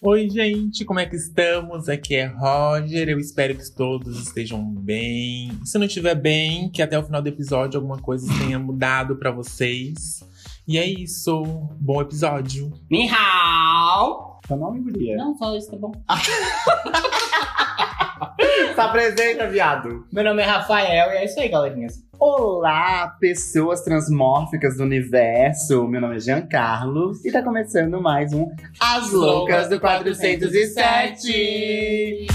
Oi, gente, como é que estamos? Aqui é Roger. Eu espero que todos estejam bem. Se não estiver bem, que até o final do episódio alguma coisa tenha mudado pra vocês. E é isso. Bom episódio. Ni hao! Seu nome, guria? Não, só isso, tá bom. Se apresenta, viado. Meu nome é Rafael e é isso aí, galerinhas. Olá, pessoas transmórficas do universo. Meu nome é Giancarlo e tá começando mais um As Loucas do 407.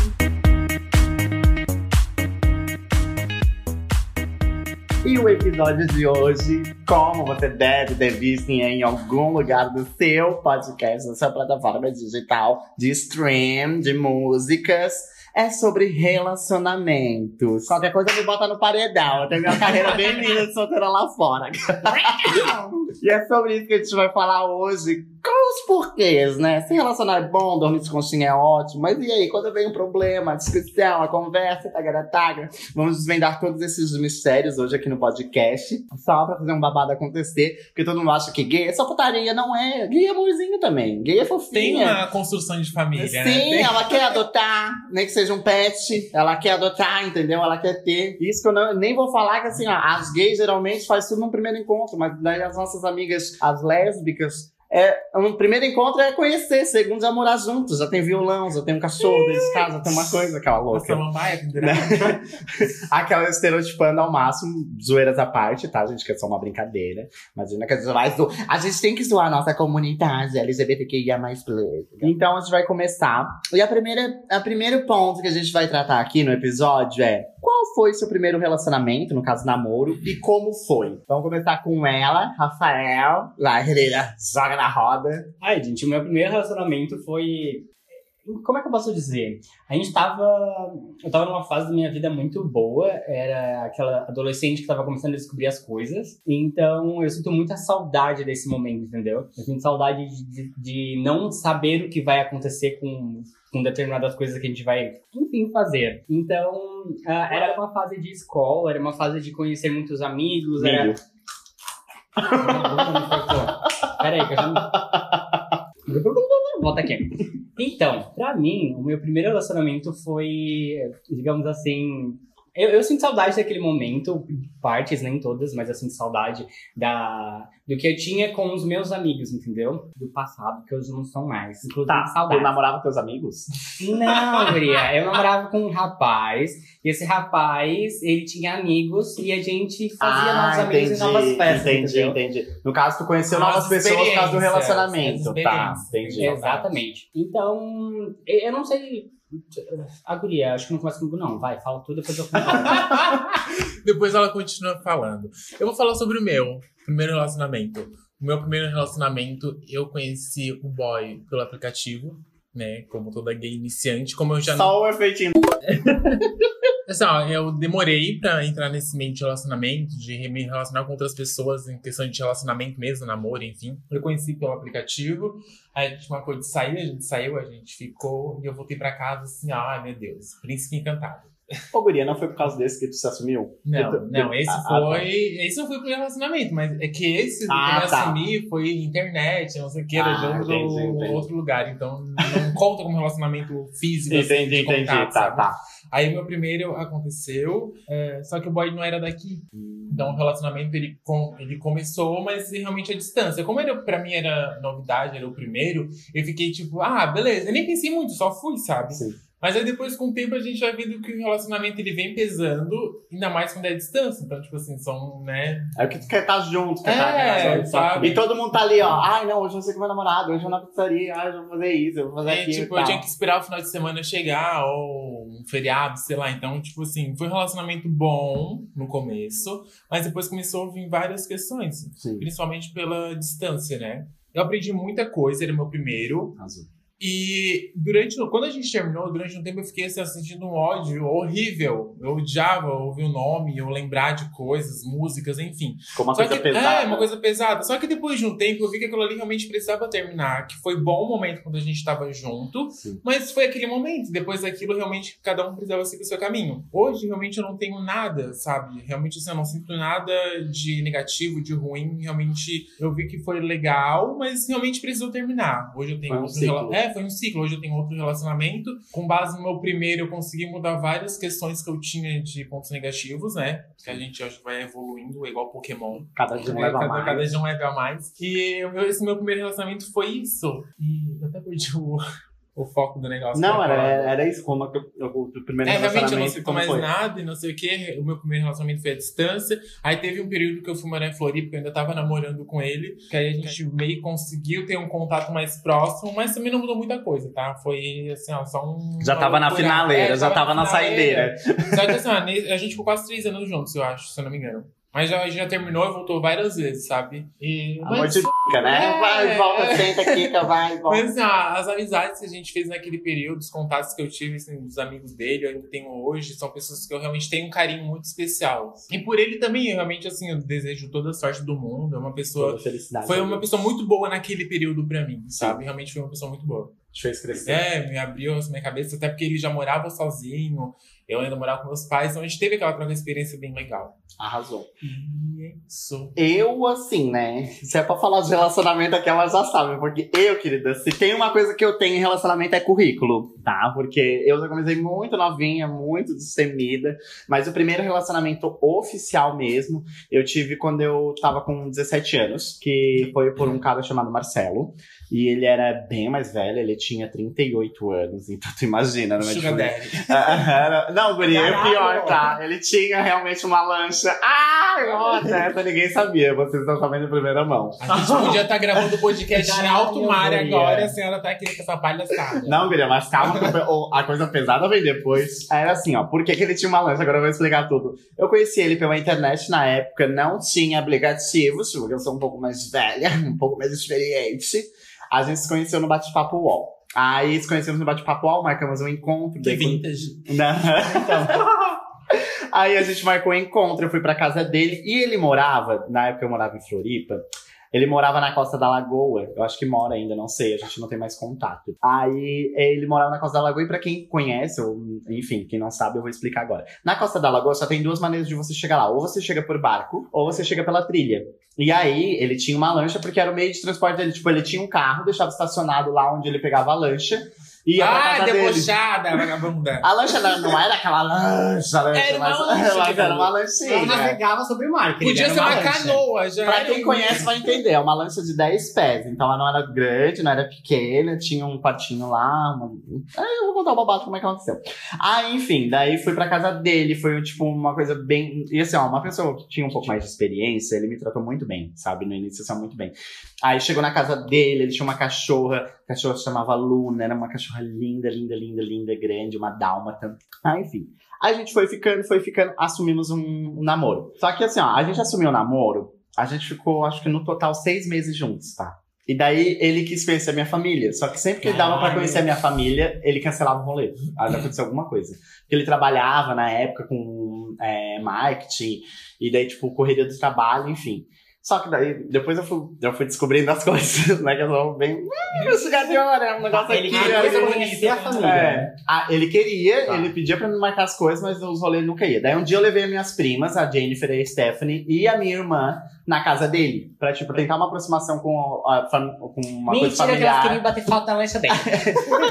E o episódio de hoje, como você deve ter visto em algum lugar do seu podcast, da sua plataforma digital de stream de músicas, é sobre relacionamentos. Qualquer coisa me bota no paredão. Eu tenho minha carreira bem linda de solteira lá fora. e é sobre isso que a gente vai falar hoje. Com os porquês, né? Se relacionar é bom, dormir de conchinha é ótimo. Mas e aí, quando vem um problema, a discussão, a conversa, tagarataga, vamos desvendar todos esses mistérios hoje aqui no podcast. Só pra fazer um babado acontecer. Porque todo mundo acha que gay é só putaria. Não é. Gay é amorzinho também. Gay é fofinha. Tem uma construção de família, Sim, né? Tem- ela quer adotar, nem que seja um pet, ela quer adotar, entendeu? Ela quer ter. Isso que eu não- nem vou falar que assim, ó, as gays geralmente faz tudo num primeiro encontro, mas daí as nossas amigas, as lésbicas, é, um primeiro encontro é conhecer, segundo é morar juntos, já tem violão, já tem um cachorro dentro de casa, tem uma coisa, aquela louca. Né? Aquela estereotipando ao máximo, zoeiras à parte, tá, gente? Que é só uma brincadeira. Imagina que a gente vai zo... A gente tem que zoar a nossa comunidade LGBTQIA+. Então a gente vai começar. E a primeira, a primeiro ponto que a gente vai tratar aqui no episódio é qual foi seu primeiro relacionamento, no caso namoro, e como foi? Vamos começar com ela, Rafael. Lá, joga na roda. Ai, gente, o meu primeiro relacionamento foi. Como é que eu posso dizer? A gente tava. Eu tava numa fase da minha vida muito boa. Era aquela adolescente que tava começando a descobrir as coisas. Então eu sinto muita saudade desse momento, entendeu? Eu sinto saudade de, de- não saber o que vai acontecer com, com determinadas coisas que a gente vai, enfim, fazer. Então, ah, era uma fase de escola, era uma fase de conhecer muitos amigos. Era. Peraí, que eu já. Volta aqui. Então, pra mim, o meu primeiro relacionamento foi, digamos assim. Eu, eu sinto saudade daquele momento, partes, nem todas, mas eu sinto saudade da, do que eu tinha com os meus amigos, entendeu? Do passado, que hoje não são mais. Inclusive, Tá, saudade. tu namorava com teus amigos? Não, Guria, eu namorava com um rapaz, e esse rapaz, ele tinha amigos, e a gente fazia novos amigos em novas festas, Ah, Entendi, entendeu? entendi. No caso, tu conheceu Novas novas pessoas por causa do relacionamento. Tá, entendi. Exatamente. Então, eu não sei. A guria, acho que não começa comigo, não. Vai, fala tudo, depois eu conto. Depois ela continua falando. Eu vou falar sobre o meu primeiro relacionamento. O meu primeiro relacionamento, eu conheci o boy pelo aplicativo, né? Como toda gay iniciante. Como eu já não. Só o efeitinho. Assim, ó, eu demorei pra entrar nesse meio de relacionamento, de me relacionar com outras pessoas em questão de relacionamento mesmo, namoro, enfim. Eu conheci pelo aplicativo, aí a gente marcou de sair, a gente saiu, a gente ficou, e eu voltei pra casa assim, ai meu Deus, príncipe encantado. Ô, guria, não foi por causa desse que tu se assumiu? Não, Eu- não, esse Ah, ah, tá. foi. Esse não foi pro relacionamento, mas é que esse Ah, que eu tá. assumi foi internet, não sei o que, era Ah, de outro, entendi, entendi. outro lugar. Então não conta como relacionamento físico. assim, Entendi, entendi. contato, Tá, sabe? tá. Aí meu primeiro aconteceu, é, só que o boy não era daqui. Então o relacionamento ele, com, ele começou, mas realmente a distância. Como era, pra mim era novidade, era o primeiro, eu fiquei tipo, ah, beleza. Eu nem pensei muito, só fui, sabe? Sim. Mas aí depois, com o tempo, a gente vai vendo que o relacionamento ele vem pesando, ainda mais quando é distância. Então, tipo assim, são, né? É porque tu quer estar junto, quer É, estar sabe? E todo mundo tá ali, ó. Ai, não, hoje eu sei com meu namorado, hoje eu vou na pizzaria, ai, eu vou fazer isso, eu vou fazer aquilo. tipo, e eu tinha que esperar o final de semana chegar, ou um feriado, sei lá. Então, tipo assim, foi um relacionamento bom no começo, mas depois começou a vir várias questões. Sim. Principalmente pela distância, né? Eu aprendi muita coisa, era o meu primeiro. Azul. E durante, quando a gente terminou, durante um tempo eu fiquei assim, sentindo um ódio horrível. Eu odiava ouvir o nome, eu lembrar de coisas, músicas, enfim. Ficou uma Só coisa que, pesada. É, uma coisa pesada. Só que depois de um tempo eu vi que aquilo ali realmente precisava terminar. Que foi bom o momento quando a gente tava junto. Sim. Mas foi aquele momento. Depois daquilo, realmente, cada um precisava seguir o seu caminho. Hoje, realmente, eu não tenho nada, sabe? Realmente, assim, eu não sinto nada de negativo, de ruim. Realmente, eu vi que foi legal, mas realmente precisou terminar. Hoje eu tenho um É, foi um ciclo. Hoje eu tenho outro relacionamento. Com base no meu primeiro, eu consegui mudar várias questões que eu tinha de pontos negativos, né? Que a gente acho que vai evoluindo, igual Pokémon. Cada dia um leva cada, mais. cada dia um leva mais. E esse meu primeiro relacionamento foi isso. E eu até perdi o, o foco do negócio. Não, era, era isso, como que eu, eu, o primeiro É, realmente eu não como mais foi? nada e não sei o que. O meu primeiro relacionamento foi à distância. Aí teve um período que eu fui morar em Floripa, que eu ainda tava namorando com ele. Que aí a gente meio conseguiu ter um contato mais próximo, mas também não mudou muita coisa, tá? Foi assim, ó, só um. Já tava na finaleira, É, já tava na finaleira. saideira. Só que assim, ó, a gente ficou quase três anos juntos, eu acho, se eu não me engano. Mas já, já terminou e voltou várias vezes, sabe? E, Amor mas- de pica, né? É, vai, volta, senta aqui, vai, volta. Mas assim, as amizades que a gente fez naquele período, os contatos que eu tive, assim, dos amigos dele, eu ainda tenho hoje, são pessoas que eu realmente tenho um carinho muito especial. E por ele também, eu realmente, assim, eu desejo toda a sorte do mundo. É uma pessoa. Toda felicidade. Foi uma pessoa muito boa naquele período pra mim, sabe? Realmente foi uma pessoa muito boa. Te fez crescer. É, me abriu a minha cabeça, até porque ele já morava sozinho, eu ainda morava com meus pais, então a gente teve aquela troca de experiência bem legal. Arrasou. É isso. Eu, assim, né? Se é pra falar de relacionamento aqui, ela já sabe. Porque eu, querida, se tem uma coisa que eu tenho em relacionamento é currículo, tá? Porque eu já comecei muito novinha, muito destemida. Mas o primeiro relacionamento oficial mesmo, eu tive quando eu tava com 17 anos. Que foi por um cara chamado Marcelo. E ele era bem mais velho, ele tinha 38 anos. Então tu imagina, não é? Sugar Tipo, Daddy. ah, era- Não, Guri, é pior, tá? Ele tinha realmente uma lancha. Ai, nossa, essa ninguém sabia. Vocês estão sabendo em primeira mão. A gente podia estar gravando o podcast em alto mar agora e a senhora tá aqui com essa palhaçada. Não, Guria, mas calma, a coisa pesada vem depois. Era assim, ó. Por que, que ele tinha uma lancha? Agora eu vou explicar tudo. Eu conheci ele pela internet na época, não tinha aplicativos, porque eu sou um pouco mais velha, um pouco mais experiente. A gente se conheceu no bate-papo UOL. Aí se conhecemos no bate-papo marcamos um encontro. Que quando- vintage. Não, então. Aí a gente marcou um encontro, eu fui pra casa dele e ele morava, na época eu morava em Floripa, ele morava na Costa da Lagoa. Eu acho que mora ainda, não sei, a gente não tem mais contato. Aí ele morava na Costa da Lagoa e pra quem conhece, ou enfim, quem não sabe, eu vou explicar agora. Na Costa da Lagoa só tem duas maneiras de você chegar lá, ou você chega por barco, ou você chega pela trilha. E aí ele tinha uma lancha porque era o meio de transporte dele, tipo, ele tinha um carro, deixava estacionado lá onde ele pegava a lancha. E ia pra Ah, debochada, vagabunda. A lancha não, não era aquela lancha, lancha Era uma mas lancha, mas tipo, era uma Ela lanchinha. navegava sobre o mar. Podia ser uma lancha. canoa, já. Pra era quem um- conhece vai entender, é uma lancha de 10 pés, então ela não era grande, não era pequena, tinha um quartinho lá, uma... Aí eu vou contar o babado como é que aconteceu. Ah, enfim, daí fui pra casa dele, foi tipo uma coisa bem... E assim, ó, uma pessoa que tinha um pouco mais de experiência, ele me tratou muito bem, sabe, no início assim, muito bem. Aí chegou na casa dele, ele tinha uma cachorra, a cachorra se chamava Luna, era uma cachorra linda, linda, linda, linda, grande, uma dálmata. Ah, enfim. Aí a gente foi ficando, foi ficando, assumimos um, um namoro. Só que assim, ó, a gente assumiu o namoro, a gente ficou, acho que no total, seis meses juntos, tá? E daí ele quis conhecer a minha família. Só que sempre que ele dava pra Caralho. conhecer a minha família, ele cancelava o rolê. Aí aconteceu alguma coisa. Porque ele trabalhava na época com é, marketing, e daí, tipo, correria do trabalho, enfim. Só que daí, depois eu fui, eu fui descobrindo as coisas, né? Que eu sou bem. Hum, esse gatinho, é um negócio Ele aqui. queria conhecer a família. É. Ah, ele queria, Tá. ele pedia pra me marcar as coisas, mas os rolês nunca ia. Daí um dia eu levei as minhas primas, a Jennifer e a Stephanie, e a minha irmã na casa dele. Pra, tipo, tentar uma aproximação com, a com uma coisa Mentira que elas familiar. queriam bater falta na lancha dele.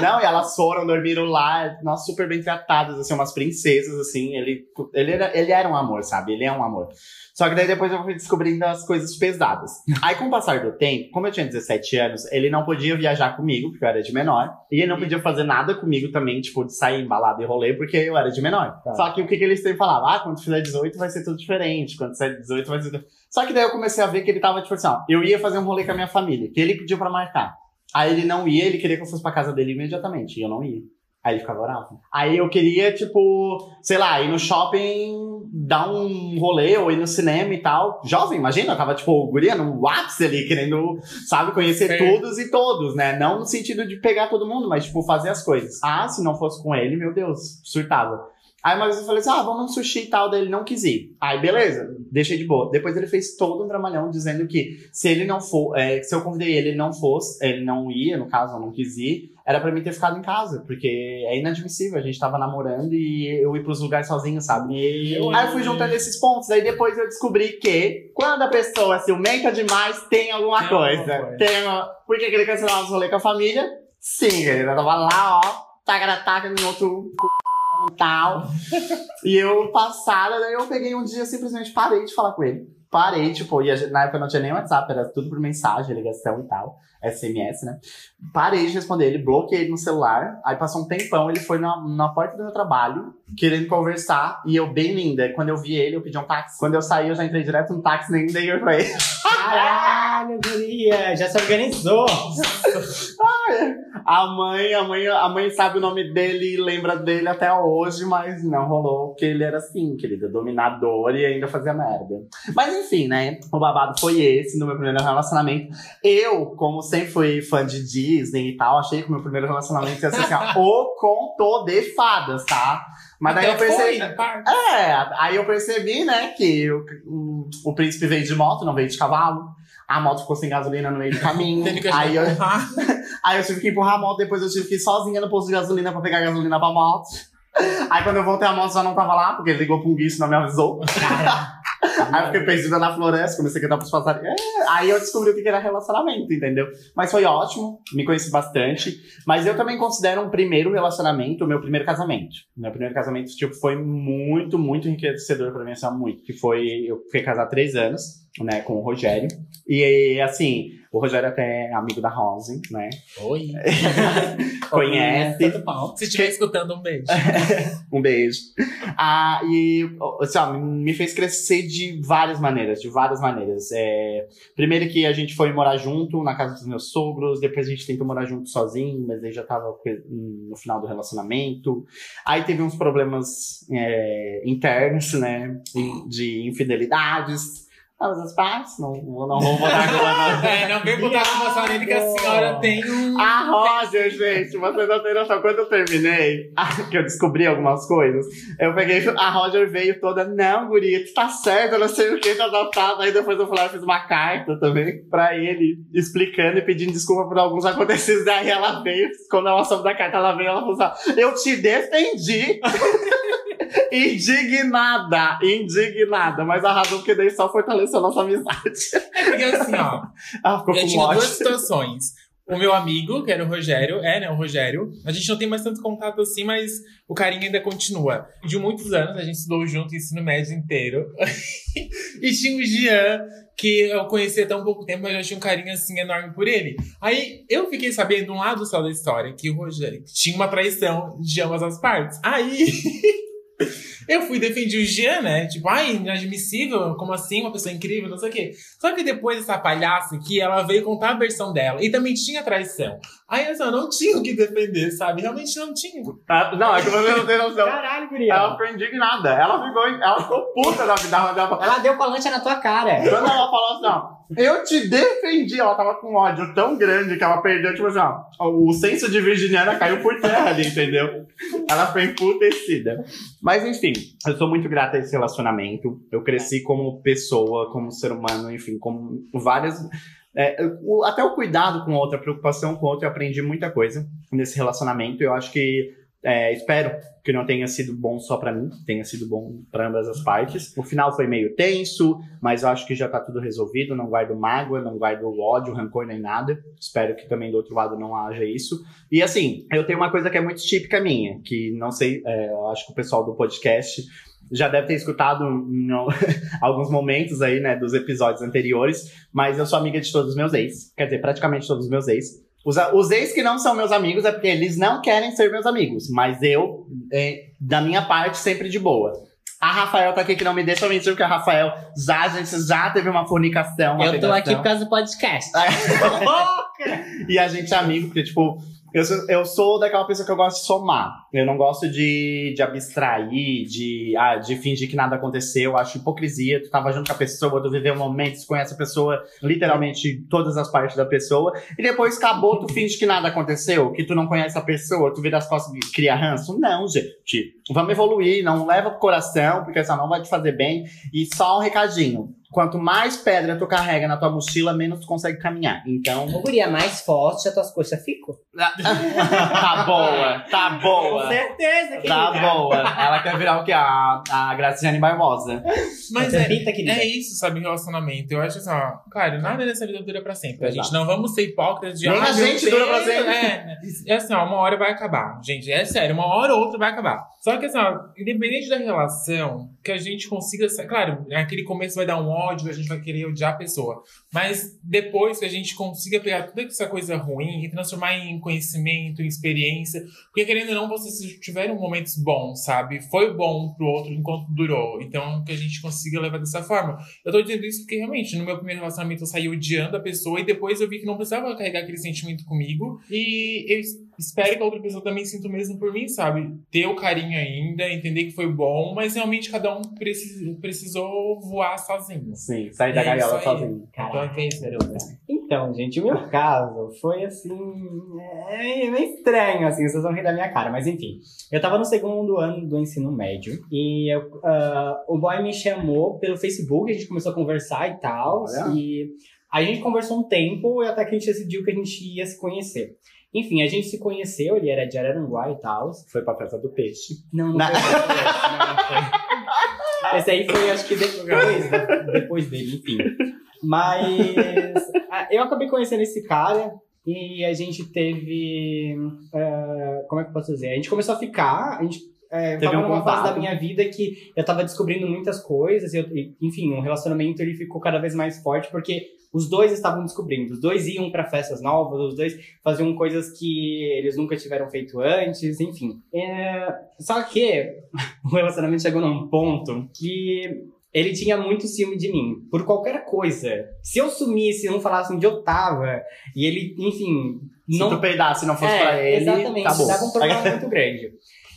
Não, e elas foram, dormiram lá, nós super bem tratadas, assim, umas princesas, assim. Ele, ele, era, ele era um amor, sabe? Ele é um amor. Só que daí depois eu fui descobrindo as coisas pesadas. Aí, com o passar do tempo, como eu tinha 17 anos, ele não podia viajar comigo, porque eu era de menor. E ele não podia fazer nada comigo também, tipo, de sair embalado e rolê, porque eu era de menor. Tá. Só que o que, que eles sempre falavam? Ah, quando fizer 18 vai ser tudo diferente. Quando fizer 18 vai ser tudo... Só que daí eu comecei a ver que ele tava, tipo assim, ó, eu ia fazer um rolê com a minha família, que ele pediu pra marcar. Aí ele não ia, ele queria que eu fosse pra casa dele imediatamente, e eu não ia. Aí ele ficava bravo. Aí eu queria, tipo, sei lá, ir no shopping, dar um rolê ou ir no cinema e tal. Jovem, imagina, eu tava, tipo, guria no ápice ali, querendo, sabe, conhecer Sim. todos e todos, né? Não no sentido de pegar todo mundo, mas, tipo, fazer as coisas. Ah, se não fosse com ele, meu Deus, surtava. Aí uma vez eu falei assim, ah, vamos num sushi e tal, daí ele não quis ir. Aí beleza, deixei de boa. Depois ele fez todo um dramalhão dizendo que se ele não for, é, se eu convidei ele, ele não fosse, ele não ia, no caso, eu não quis ir, era pra mim ter ficado em casa, porque é inadmissível, a gente tava namorando e eu ir pros lugares sozinho, sabe? Aí eu fui juntando esses pontos, aí depois eu descobri que quando a pessoa ciumenta demais, tem alguma Tem alguma coisa. coisa. Tem uma... Por que ele cancelava os rolês com a família? Sim, querida, tava lá, ó, taca-taca no outro c... tal. e eu passada, daí eu peguei um dia, simplesmente parei de falar com ele. Parei, tipo, e a, na época não tinha nem WhatsApp, era tudo por mensagem, ligação e tal, SMS, né? Parei de responder ele, bloqueei ele no celular. Aí passou um tempão, ele foi na, na porta do meu trabalho, querendo conversar, e eu bem linda. Quando eu vi ele, eu pedi um táxi. Quando eu saí, eu já entrei direto no táxi, nem dei pra ele. Caralho, guria! Já se organizou! A mãe, a mãe, a mãe sabe o nome dele e lembra dele até hoje, mas não rolou, porque ele era assim, querida, dominador e ainda fazia merda. Mas enfim, né? O babado foi esse no meu primeiro relacionamento. Eu, como sempre fui fã de Disney e tal, achei que o meu primeiro relacionamento ia ser assim, ó, o conto de fadas, tá? Mas daí eu percebi. parte. É, aí eu percebi, né, que o, o príncipe veio de moto, não veio de cavalo. A moto ficou sem gasolina no meio do caminho. Aí, eu, aí eu tive que empurrar a moto, depois eu tive que ir sozinha no posto de gasolina pra pegar gasolina pra moto. Aí quando eu voltei a moto já não tava lá, porque ele ligou pra um guicho e não me avisou. Aí eu fiquei perdida na floresta, comecei a cantar pros passarinhos. É, aí eu descobri o que era relacionamento, entendeu? Mas foi ótimo, me conheci bastante. Mas eu também considero um primeiro relacionamento o meu primeiro casamento. Meu primeiro casamento, tipo, foi muito, muito enriquecedor pra mim, assim, muito. Que foi, eu fiquei casado há três anos, né, com o Rogério. E, assim, o Rogério até é amigo da Rose, né? Oi. Conhece. Tanto pau. Se estiver escutando, um beijo. Um beijo. Ah, e assim, ó, me fez crescer de várias maneiras, de várias maneiras. É, primeiro que a gente foi morar junto na casa dos meus sogros, depois a gente tentou morar junto sozinho, mas aí já tava no final do relacionamento. Aí teve uns problemas é, internos, né, de infidelidades. Todas as partes, não, não vou botar agora. não. É, não vem botar com emoção nele que a senhora tem um. A Roger, gente, vocês não têm noção. Quando eu terminei, que eu descobri algumas coisas, eu peguei, a Roger veio toda, não, guria, tu tá certo, eu não sei o que, tá adotado. Aí depois eu fui lá e fiz uma carta também pra ele, explicando e pedindo desculpa por alguns acontecidos. Daí ela veio, quando ela soube da carta, ela veio, ela falou assim, eu te defendi. indignada, indignada, mas arrasou porque daí só fortaleceu a nossa amizade. É porque assim, ó. Ela ficou Eu tinha duas situações. O meu amigo, que era o Rogério, é, né, o Rogério. A gente não tem mais tanto contato assim, mas o carinho ainda continua. De muitos anos, a gente estudou junto, ensino médio inteiro. e tinha o Jean, que eu conhecia tão pouco tempo, mas eu tinha um carinho assim enorme por ele. Aí eu fiquei sabendo um lado só da história, que o Rogério tinha uma traição de ambas as partes. Aí. Eu fui defender o Jean, né? Tipo, ai, inadmissível, como assim? Uma pessoa incrível, não sei o quê. Só que depois essa palhaça aqui, ela veio contar a versão dela. E também tinha traição. Aí assim, eu não tinha o que defender, sabe? Realmente não tinha. Ah, Não, é que você não tem noção. Caralho, guria! Ela ficou indignada. Ela ficou, ela ficou puta da vida. Ela deu palancha na tua cara. Quando ela falou assim, ó, eu te defendi, ela tava com ódio tão grande que ela perdeu, tipo assim, ó, o senso de virginiana caiu por terra ali, entendeu? Ela foi emputecida. Mas enfim, eu sou muito grata a esse relacionamento. Eu cresci como pessoa, como ser humano, enfim, com várias. é, até o cuidado com outra, a preocupação com outra, eu aprendi muita coisa nesse relacionamento. Eu acho que. É, espero que não tenha sido bom só pra mim, tenha sido bom pra ambas as partes. O final foi meio tenso, mas eu acho que já tá tudo resolvido. Não guardo mágoa, não guardo ódio, rancor nem nada. Espero que também do outro lado não haja isso. E assim, eu tenho uma coisa que é muito típica minha, que não sei, é, eu acho que o pessoal do podcast já deve ter escutado em alguns momentos aí, né, dos episódios anteriores, mas eu sou amiga de todos os meus ex. Quer dizer, praticamente todos os meus ex. Os, os ex que não são meus amigos é porque eles não querem ser meus amigos, mas eu, é, da minha parte, sempre de boa. A Rafael tá aqui que não me deixa mentir, porque a Rafael já, a gente já teve uma fornicação. uma Eu tô aqui pegação. por causa do podcast. E a gente é amigo, porque, tipo, eu sou, eu sou daquela pessoa que eu gosto de somar. Eu não gosto de, de abstrair, de, ah, de fingir que nada aconteceu. Eu acho hipocrisia. Tu tava junto com a pessoa, tu viveu um momento, tu conhece a pessoa, literalmente todas as partes da pessoa. E depois acabou, tu finge que nada aconteceu, que tu não conhece a pessoa, tu vira as costas e cria ranço. Não, gente. Vamos evoluir, não leva pro coração, porque senão não vai te fazer bem. E só um recadinho. Quanto mais pedra tu carrega na tua mochila, menos tu consegue caminhar. Então. Ô, guria, mais forte, as tuas coxas ficam? tá boa, tá boa. certeza, Tá boa. Ela quer virar o quê? A, a Graciane Barbosa. Mas é, querida? é isso, sabe, relacionamento. Eu acho assim, ó, cara, nada nessa vida dura pra sempre. A gente não vamos ser hipócritas de Nem ah, a gente dura pra sempre. É, é assim, ó, uma hora vai acabar. Gente, é sério, uma hora ou outra vai acabar. Só que assim, ó, independente da relação, que a gente consiga. Claro, naquele começo vai dar um ódio, a gente vai querer odiar a pessoa. Mas depois que a gente consiga pegar toda essa coisa ruim e transformar em conhecimento, em experiência. Porque querendo ou não, vocês tiveram momentos bons, sabe? Foi bom pro outro enquanto durou. Então, que a gente consiga levar dessa forma. Eu tô dizendo isso porque realmente, no meu primeiro relacionamento, eu saí odiando a pessoa e depois eu vi que não precisava carregar aquele sentimento comigo. E eu es- espero que a outra pessoa também sinta o mesmo por mim, sabe? Ter o carinho ainda, entender que foi bom, mas realmente cada um precis- precisou voar sozinho. Sim, sair da É gaiola isso aí. sozinho. Então é isso. Então, gente, o meu caso foi assim. É meio estranho, assim, vocês vão rir da minha cara, mas enfim. Eu tava no segundo ano do ensino médio e eu, ah, o boy me chamou pelo Facebook, a gente começou a conversar e tal. Olha. E a gente conversou um tempo e até que a gente decidiu que a gente ia se conhecer. Enfim, a gente se conheceu, ele era de Araranguá e tal. Foi pra festa do peixe. Não, não Na- foi. não, não foi. Esse aí foi, acho que depois, da- depois dele, enfim. Mas ah, eu acabei conhecendo esse cara e a gente teve. ah, como é que eu posso dizer? A gente começou a ficar, a gente. É, Teve tava um numa fase da minha vida que eu tava descobrindo muitas coisas, e eu- enfim, o relacionamento ele ficou cada vez mais forte porque os dois estavam descobrindo, os dois iam pra festas novas, os dois faziam coisas que eles nunca tiveram feito antes, enfim. É, só que o relacionamento chegou num ponto que ele tinha muito ciúme de mim, por qualquer coisa. Se eu sumisse, não falasse onde eu tava, e ele, enfim, Se não tu peidasse não fosse é, pra ele, Exatamente, acabou. dava um problema muito grande.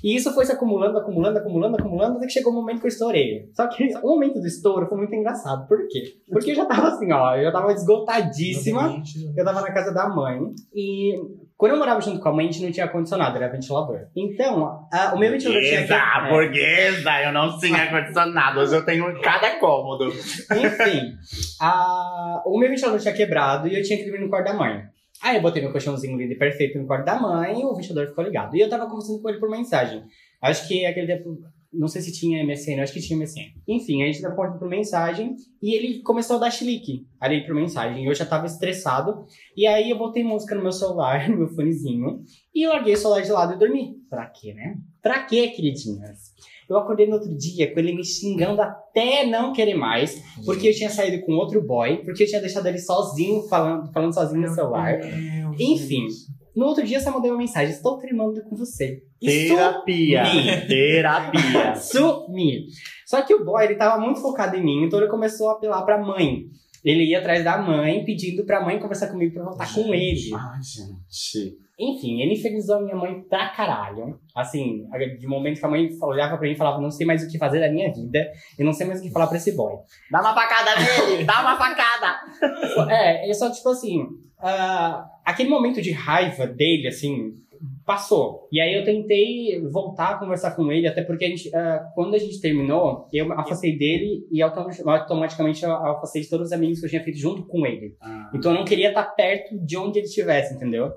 E isso foi se acumulando, acumulando, acumulando, acumulando, até que chegou o momento que eu estourei. Só que o momento do estouro foi muito engraçado. Por quê? Porque eu já tava assim, ó, eu já tava esgotadíssima. Eu tava na casa da mãe e quando eu morava junto com a mãe, a gente não tinha ar-condicionado, era ventilador. Então, a- o meu ventilador tinha que... Burguesa, é, eu não tinha ar-condicionado. Hoje eu tenho em cada cômodo. Enfim, a- o meu ventilador tinha quebrado e eu tinha que dormir no quarto da mãe. Aí eu botei meu colchãozinho lindo e perfeito no quarto da mãe e o ventilador ficou ligado. E eu tava conversando com ele por mensagem. Acho que aquele tempo. Não sei se tinha MSN, acho que tinha MSN. Enfim, a gente tava conversando por mensagem e ele começou a dar chilique ali por mensagem. Eu já tava estressado. E aí eu botei música no meu celular, no meu fonezinho, e eu larguei o celular de lado e dormi. Pra quê, né? Pra quê, queridinhas? Eu acordei no outro dia com ele me xingando até não querer mais. Porque eu tinha saído com outro boy, porque eu tinha deixado ele sozinho, falando, falando sozinho no celular. Enfim. No outro dia, você mandou uma mensagem: Estou terminando com você. E Terapia. sumi. Terapia. Sumi. Só que o boy, ele tava muito focado em mim, então ele começou a apelar pra mãe. Ele ia atrás da mãe, pedindo pra mãe conversar comigo pra voltar com ele. Ai, gente. Enfim, ele infernizou a minha mãe pra caralho. Assim, de momento que a mãe olhava pra mim e falava: Não sei mais o que fazer da minha vida, e não sei mais o que falar pra esse boy. Dá uma facada nele, dá uma facada. É, é só tipo assim, ah, aquele momento de raiva dele, assim, passou. E aí eu tentei voltar a conversar com ele, até porque a gente, ah, quando a gente terminou, eu afastei dele e autom- automaticamente eu afastei de todos os amigos que eu tinha feito junto com ele. Então eu não queria estar perto de onde ele estivesse, entendeu?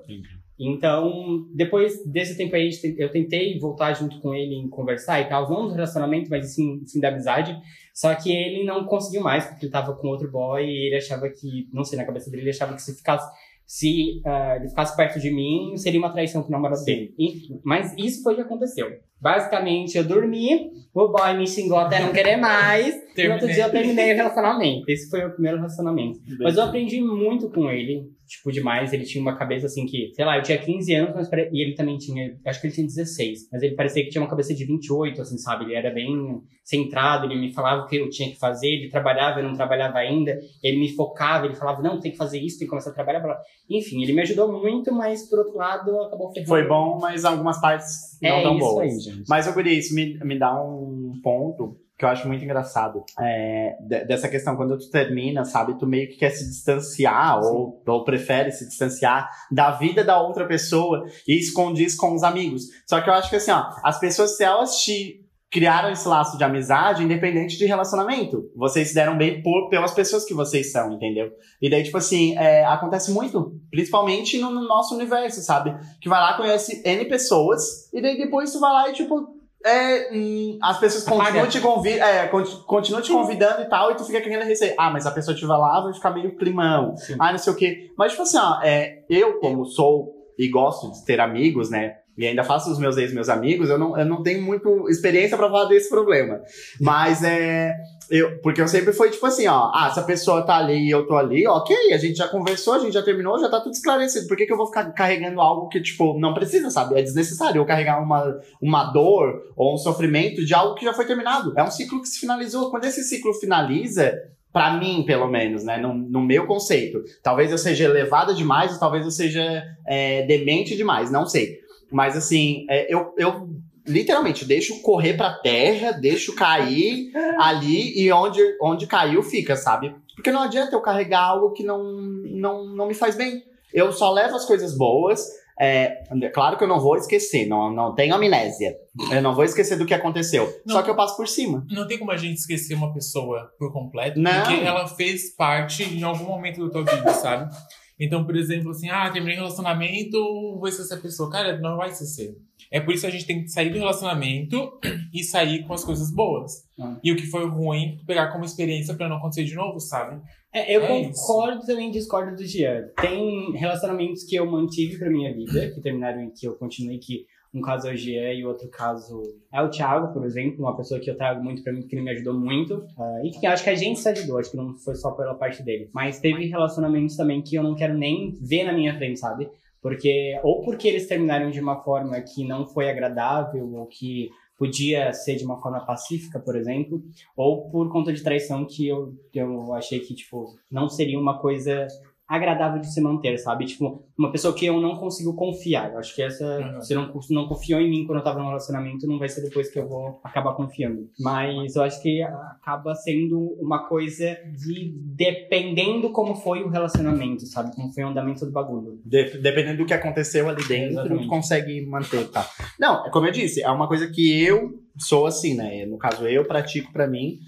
Então, depois desse tempo aí, eu tentei voltar junto com ele em conversar e tal, não do relacionamento, mas sim, sim da amizade. Só que ele não conseguiu mais, porque ele tava com outro boy e ele achava que, não sei, na cabeça dele, ele achava que se ficasse, se ah, ele ficasse perto de mim, seria uma traição pro namorado dele. Enfim, mas isso foi o que aconteceu. Basicamente, eu dormi, o boy me xingou até não querer mais, e no outro dia eu terminei o relacionamento. Esse foi o primeiro relacionamento. Mas eu aprendi muito com ele, tipo, demais. Ele tinha uma cabeça assim que, sei lá, eu tinha 15 anos, mas pare- e ele também tinha, acho que ele tinha 16, mas ele parecia que tinha uma cabeça de 28, assim, sabe? Ele era bem centrado, ele me falava o que eu tinha que fazer, ele trabalhava, eu não trabalhava ainda, ele me focava, ele falava, não, tem que fazer isso, tem que começar a trabalhar. blá. Enfim, ele me ajudou muito, mas por outro lado, acabou ferrando. Foi bom, mas algumas partes não É tão boas. aí. Mas, eu Guri, isso me, me dá um ponto que eu acho muito engraçado. É, de- dessa questão, quando tu termina, sabe? Tu meio que quer se distanciar, ou, ou prefere se distanciar da vida da outra pessoa e esconde isso com os amigos. Só que eu acho que assim, ó, as pessoas, se elas te criaram esse laço de amizade independente de relacionamento. Vocês se deram bem por, pelas pessoas que vocês são, entendeu? E daí, tipo assim, é, acontece muito, principalmente no, no, nosso universo, sabe? Que vai lá, conhece N pessoas, e daí depois tu vai lá e, tipo, é, hum, as pessoas continuam te, é, continuam te convidando e tal, e tu fica querendo receber. Ah, mas a pessoa estiver lá, vai ficar meio climão. Sim. Ah, não sei o quê. Mas, tipo assim, ó, é, eu, como sou e gosto de ter amigos, né? E ainda faço os meus ex meus amigos, eu não, eu não tenho muito experiência para falar desse problema. Mas é. Eu, porque eu sempre fui tipo assim, ó, ah, se a pessoa tá ali e eu tô ali, ok, a gente já conversou, a gente já terminou, já tá tudo esclarecido. Por que, que eu vou ficar carregando algo que, tipo, não precisa, sabe? É desnecessário eu carregar uma, uma dor ou um sofrimento de algo que já foi terminado. É um ciclo que se finalizou. Quando esse ciclo finaliza, para mim, pelo menos, né? No, no, meu conceito. Talvez eu seja elevada demais, ou talvez eu seja é, demente demais, não sei. Mas assim, é, eu, eu literalmente deixo correr pra terra, deixo cair ali e onde, onde caiu fica, sabe? Porque não adianta eu carregar algo que não, não, não me faz bem. Eu só levo as coisas boas. É, claro que eu não vou esquecer, não, não tenho amnésia. Eu não vou esquecer do que aconteceu. Não, só que eu passo por cima. Não tem como a gente esquecer uma pessoa por completo, não. porque ela fez parte em algum momento da tua vida, sabe? Então, por exemplo, assim, ah, terminei um relacionamento, vou esquecer a pessoa. Cara, não vai ser. É por isso que a gente tem que sair do relacionamento e sair com as coisas boas. Ah. E o que foi ruim, pegar como experiência para não acontecer de novo, sabe? É, eu é concordo isso. também, discordo do Jean. Tem relacionamentos que eu mantive pra minha vida, que terminaram em que eu continuei, que um caso é o Jean e outro caso é o Thiago, por exemplo, uma pessoa que eu trago muito pra mim, que ele me ajudou muito. Uh, enfim, acho que a gente se ajudou, acho que não foi só pela parte dele. Mas teve relacionamentos também que eu não quero nem ver na minha frente, sabe? Porque, ou porque eles terminaram de uma forma que não foi agradável, ou que podia ser de uma forma pacífica, por exemplo, ou por conta de traição que eu, eu achei que, tipo, não seria uma coisa agradável de se manter, sabe? Tipo, uma pessoa que eu não consigo confiar. Eu acho que essa. Uhum. Você não, não confiou em mim quando eu tava no relacionamento, não vai ser depois que eu vou acabar confiando. Mas eu acho que acaba sendo uma coisa de. Dependendo como foi o relacionamento, sabe? Como foi o andamento do bagulho. De, dependendo do que aconteceu ali dentro, Exatamente. consegue manter, tá? Não, é como eu disse, é uma coisa que eu sou assim, né? No caso, eu pratico para mim.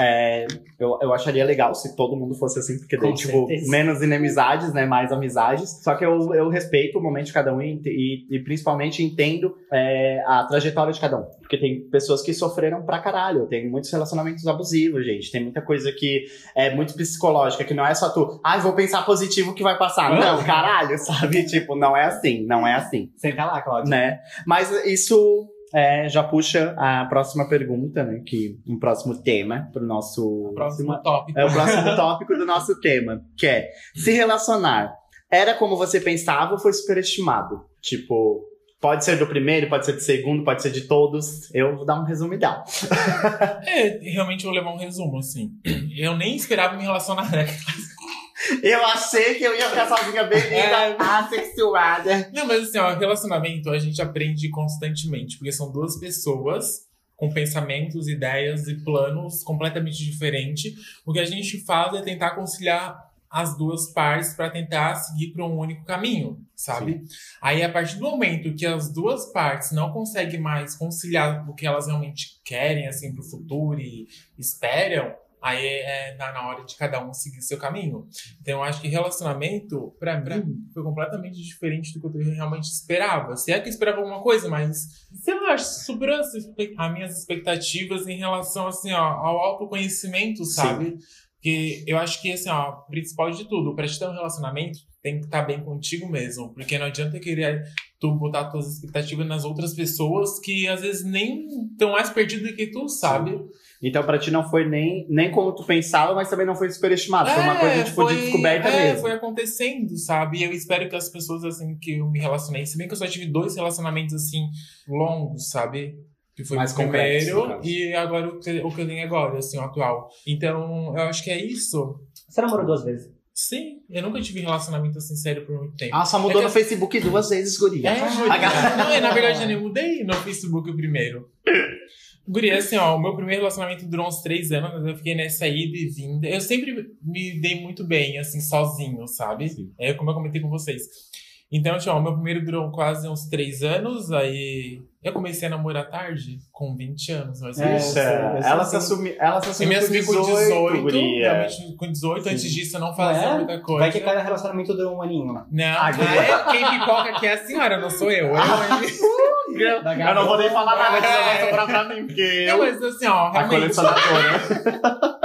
É, eu, eu acharia legal se todo mundo fosse assim, porque daí, tipo, menos inimizades, né? Mais amizades. Só que eu, eu respeito o momento de cada um e, e, e principalmente entendo é, a trajetória de cada um. Porque tem pessoas que sofreram pra caralho. Tem muitos relacionamentos abusivos, gente. Tem muita coisa que é muito psicológica, que não é só tu, ah, vou pensar positivo que vai passar. Não, caralho, sabe? Tipo, não é assim, não é assim. Senta lá, Cláudio. Né? Mas isso é, já puxa a próxima pergunta, né? Que um próximo tema para o nosso. Próximo tópico. É o próximo tópico do nosso tema, que é se relacionar. Era como você pensava ou foi superestimado? Tipo, pode ser do primeiro, pode ser do segundo, pode ser de todos. Eu vou dar um resumo ideal. é, realmente vou levar um resumo, assim. Eu nem esperava me relacionar, né? Eu achei que eu ia ficar sozinha bem é... assexuada. Não, mas assim, ó, relacionamento a gente aprende constantemente, porque são duas pessoas com pensamentos, ideias e planos completamente diferentes. O que a gente faz é tentar conciliar as duas partes para tentar seguir para um único caminho, sabe? Sim. Aí, a partir do momento que as duas partes não conseguem mais conciliar o que elas realmente querem, assim, para o futuro e esperam, Aí é na, na hora de cada um seguir seu caminho. Então eu acho que relacionamento, pra mim, foi completamente diferente do que eu realmente esperava. Se é que eu esperava alguma coisa, mas sei lá, superou as, as minhas expectativas em relação assim, ó, ao autoconhecimento, sabe? Sim. Porque eu acho que, assim, ó, principal de tudo, pra te ter um relacionamento, tem que estar tá bem contigo mesmo. Porque não adianta querer tu botar tuas expectativas nas outras pessoas que às vezes nem estão mais perdidas do que tu, sabe? Sim. Então, pra ti não foi nem, nem como tu pensava, mas também não foi superestimado. É, foi uma coisa, é, tipo, foi, de descoberta é, mesmo. foi acontecendo, sabe? E eu espero que as pessoas, assim, que eu me relacionei, se bem que eu só tive dois relacionamentos, assim, longos, sabe? Que foi mais o primeiro e agora o que, o que eu tenho agora, assim, o atual. Então, eu acho que é isso. Você namorou duas vezes? Sim, eu nunca tive relacionamento assim sério por muito tempo. Ah, só mudou é no Facebook duas vezes, guria. É, não, é, na verdade eu nem mudei no Facebook primeiro. Guria, assim, ó, o meu primeiro relacionamento durou uns três anos, eu fiquei nessa ida e vinda. Eu sempre me dei muito bem, assim, sozinho, sabe? Sim. É como eu comentei com vocês. Então, tipo, o meu primeiro durou quase uns três anos, aí eu comecei a namorar tarde, com 20 anos, mas É, Ixi, eu sei, eu ela, sei se sim. assumi, ela se eu assumiu me assumi com 18, 18, guria. realmente com 18, antes disso eu não fazia É? muita coisa. Vai que cada relacionamento dura um aninho. Não, Ah, é, quem pipoca aqui é a senhora, não sou eu. Eu, eu- Eu não vou nem falar nada, que É. vai sobrar pra mim, porque Não, eu... mas assim, ó, A realmente, colecionadora.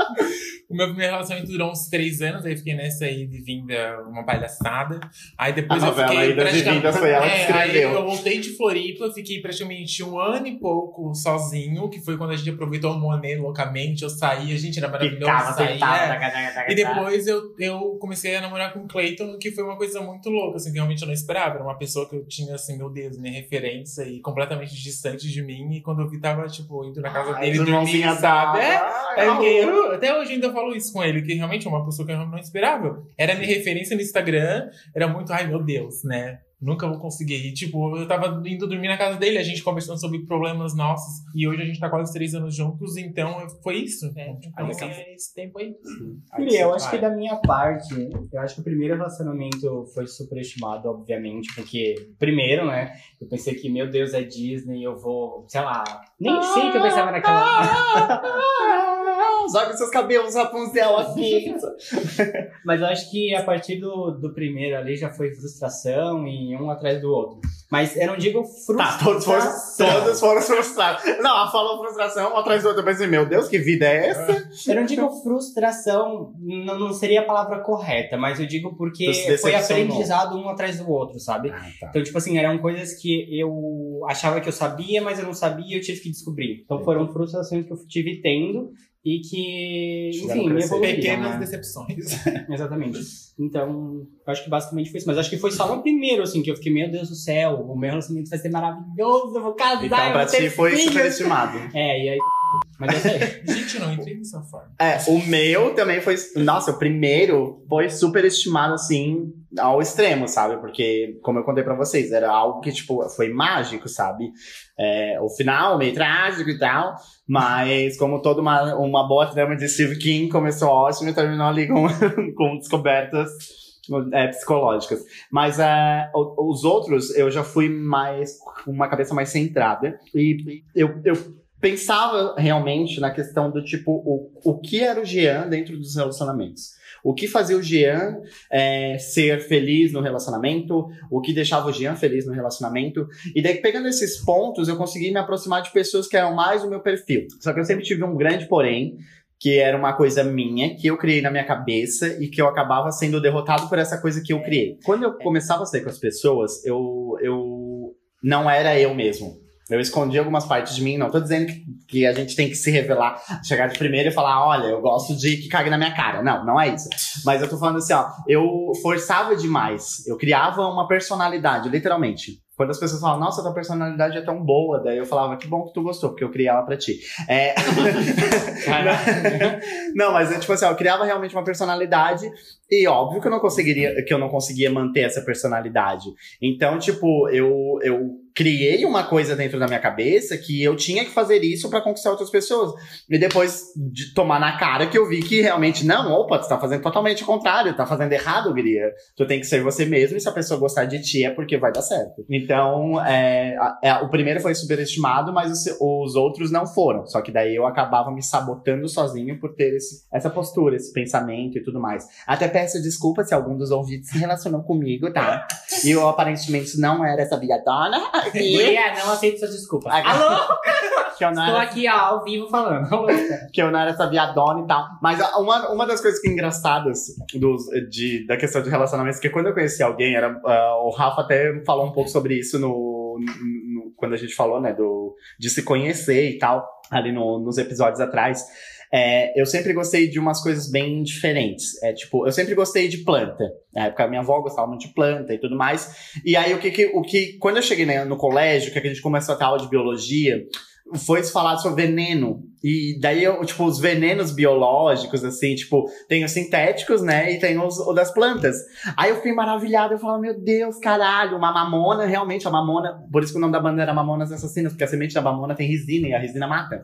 o meu primeiro relacionamento durou uns três anos, aí fiquei nessa aí de vinda, uma palhaçada. Aí depois A eu fiquei aí das praticamente... Foi ela que É, aí escreveu. eu voltei de Floripa, fiquei praticamente um ano e pouco sozinho, que foi quando a gente aproveitou o Monet loucamente, eu saí, a gente era maravilhoso, Ficava, saía, é. taca, taca, E depois eu, eu comecei a namorar com o Clayton, que foi uma coisa muito louca, assim, que realmente eu não esperava. Era uma pessoa que eu tinha, assim, meu Deus, minha referência e completamente distante de mim. E quando eu vi, tava, tipo, indo na casa Ai, dele as dormir, sabe? É, arruma. eu- até hoje ainda falo isso com ele, que realmente é uma pessoa que eu não esperava. Era minha referência no Instagram, era muito, ai meu Deus, né? Nunca vou conseguir. E, tipo, eu tava indo dormir na casa dele, a gente conversando sobre problemas nossos. E hoje a gente tá quase três anos juntos, então foi isso. Né? Então, Aí, é esse tempo aí. Eu acho que da minha parte, eu acho que o primeiro relacionamento foi superestimado, obviamente, porque, primeiro, né, eu pensei que, meu Deus, é Disney, eu vou, sei lá, nem sei que eu pensava naquela. Joga seus cabelos Rapunzel aqui. Mas eu acho que a partir do, do primeiro ali já foi frustração e um atrás do outro. Mas eu não digo Tá, frustração. todos foram, todos foram frustrados. Não, ela falou frustração, um atrás do outro. Eu pensei, meu Deus, que vida é essa? Eu não digo frustração, não, não seria a palavra correta, mas eu digo porque foi aprendizado um atrás do outro, sabe? Ah, tá. Então, tipo assim, eram coisas que eu achava que eu sabia, mas eu não sabia e eu tive que descobrir. Então foram frustrações que eu tive tendo e que, enfim, evoluíram, Pequenas né? decepções. Exatamente. Então, eu acho que basicamente foi isso. Mas acho que foi só no primeiro, assim, que eu fiquei, meu Deus do céu, o meu relacionamento vai ser maravilhoso, eu vou casar, Então, eu pra ti foi filhos. superestimado. É, e aí... Mas eu sei. Gente, não entrei dessa forma. É, o meu também foi. Nossa, o primeiro foi superestimado, assim, ao extremo, sabe? Porque, como eu contei pra vocês, era algo que, tipo, foi mágico, sabe? É, o final, meio trágico e tal. Mas, como toda uma, uma boa trama de Steve King, começou ótimo e terminou ali com, com descobertas. é, psicológicas. Mas é, os outros, eu já fui mais com uma cabeça mais centrada. E eu, eu pensava realmente na questão do tipo, o, o que era o Jean dentro dos relacionamentos. O que fazia o Jean é, ser feliz no relacionamento, o que deixava o Jean feliz no relacionamento. E daí, pegando esses pontos, eu consegui me aproximar de pessoas que eram mais o meu perfil. Só que eu sempre tive um grande porém, que era uma coisa minha, que eu criei na minha cabeça e que eu acabava sendo derrotado por essa coisa que eu criei. Quando eu começava a sair com as pessoas, eu, eu não era eu mesmo. Eu escondi algumas partes de mim, não tô dizendo que, que a gente tem que se revelar, chegar de primeiro e falar, olha, eu gosto de que cague na minha cara. Não, não é isso. Mas eu tô falando assim, ó, eu forçava demais. Eu criava uma personalidade, literalmente. Quando as pessoas falam, nossa, tua personalidade é tão boa, daí eu falava, que bom que tu gostou, porque eu criei ela pra ti. É... não, mas é tipo assim, ó, eu criava realmente uma personalidade e óbvio que eu não conseguiria, que eu não conseguia manter essa personalidade. Então, tipo, eu, eu criei uma coisa dentro da minha cabeça que eu tinha que fazer isso pra conquistar outras pessoas. E depois de tomar na cara que eu vi que realmente, não, opa, tu tá fazendo totalmente o contrário, tá fazendo errado, guria. Tu tem que ser você mesmo e se a pessoa gostar de ti é porque vai dar certo. Então, é, é, o primeiro foi superestimado, mas os, os outros não foram. Só que daí eu acabava me sabotando sozinho por ter esse- essa postura, esse pensamento e tudo mais. Até peço desculpa se algum dos ouvintes se relacionou comigo, tá? E eu aparentemente não era essa viadona. E Guria, não aceito suas desculpas. Ah, Alô? que eu não Estou era aqui ó, ao vivo falando. Que eu não era essa viadona e tal. Mas uma, uma das coisas que é engraçadas dos, de, da questão de relacionamentos, que quando eu conheci alguém, era, ah, o Rafa até falou um pouco sobre isso no, no- quando a gente falou, né, do, de se conhecer e tal, ali no- nos episódios atrás. É, eu sempre gostei de umas coisas bem diferentes. É, tipo, eu sempre gostei de planta. Na época, minha avó gostava muito de planta e tudo mais. E aí, o que, que, o que quando eu cheguei né, no colégio, que a gente começou a ter aula de biologia, foi se falar sobre veneno. E daí, tipo, os venenos biológicos, assim, tipo, tem os sintéticos, né? E tem os, o das plantas. Aí eu fiquei maravilhado, eu falava, meu Deus, caralho, uma mamona, realmente, a mamona, por isso que o nome da banda era Mamonas Assassinas, porque a semente da mamona tem resina e a resina mata.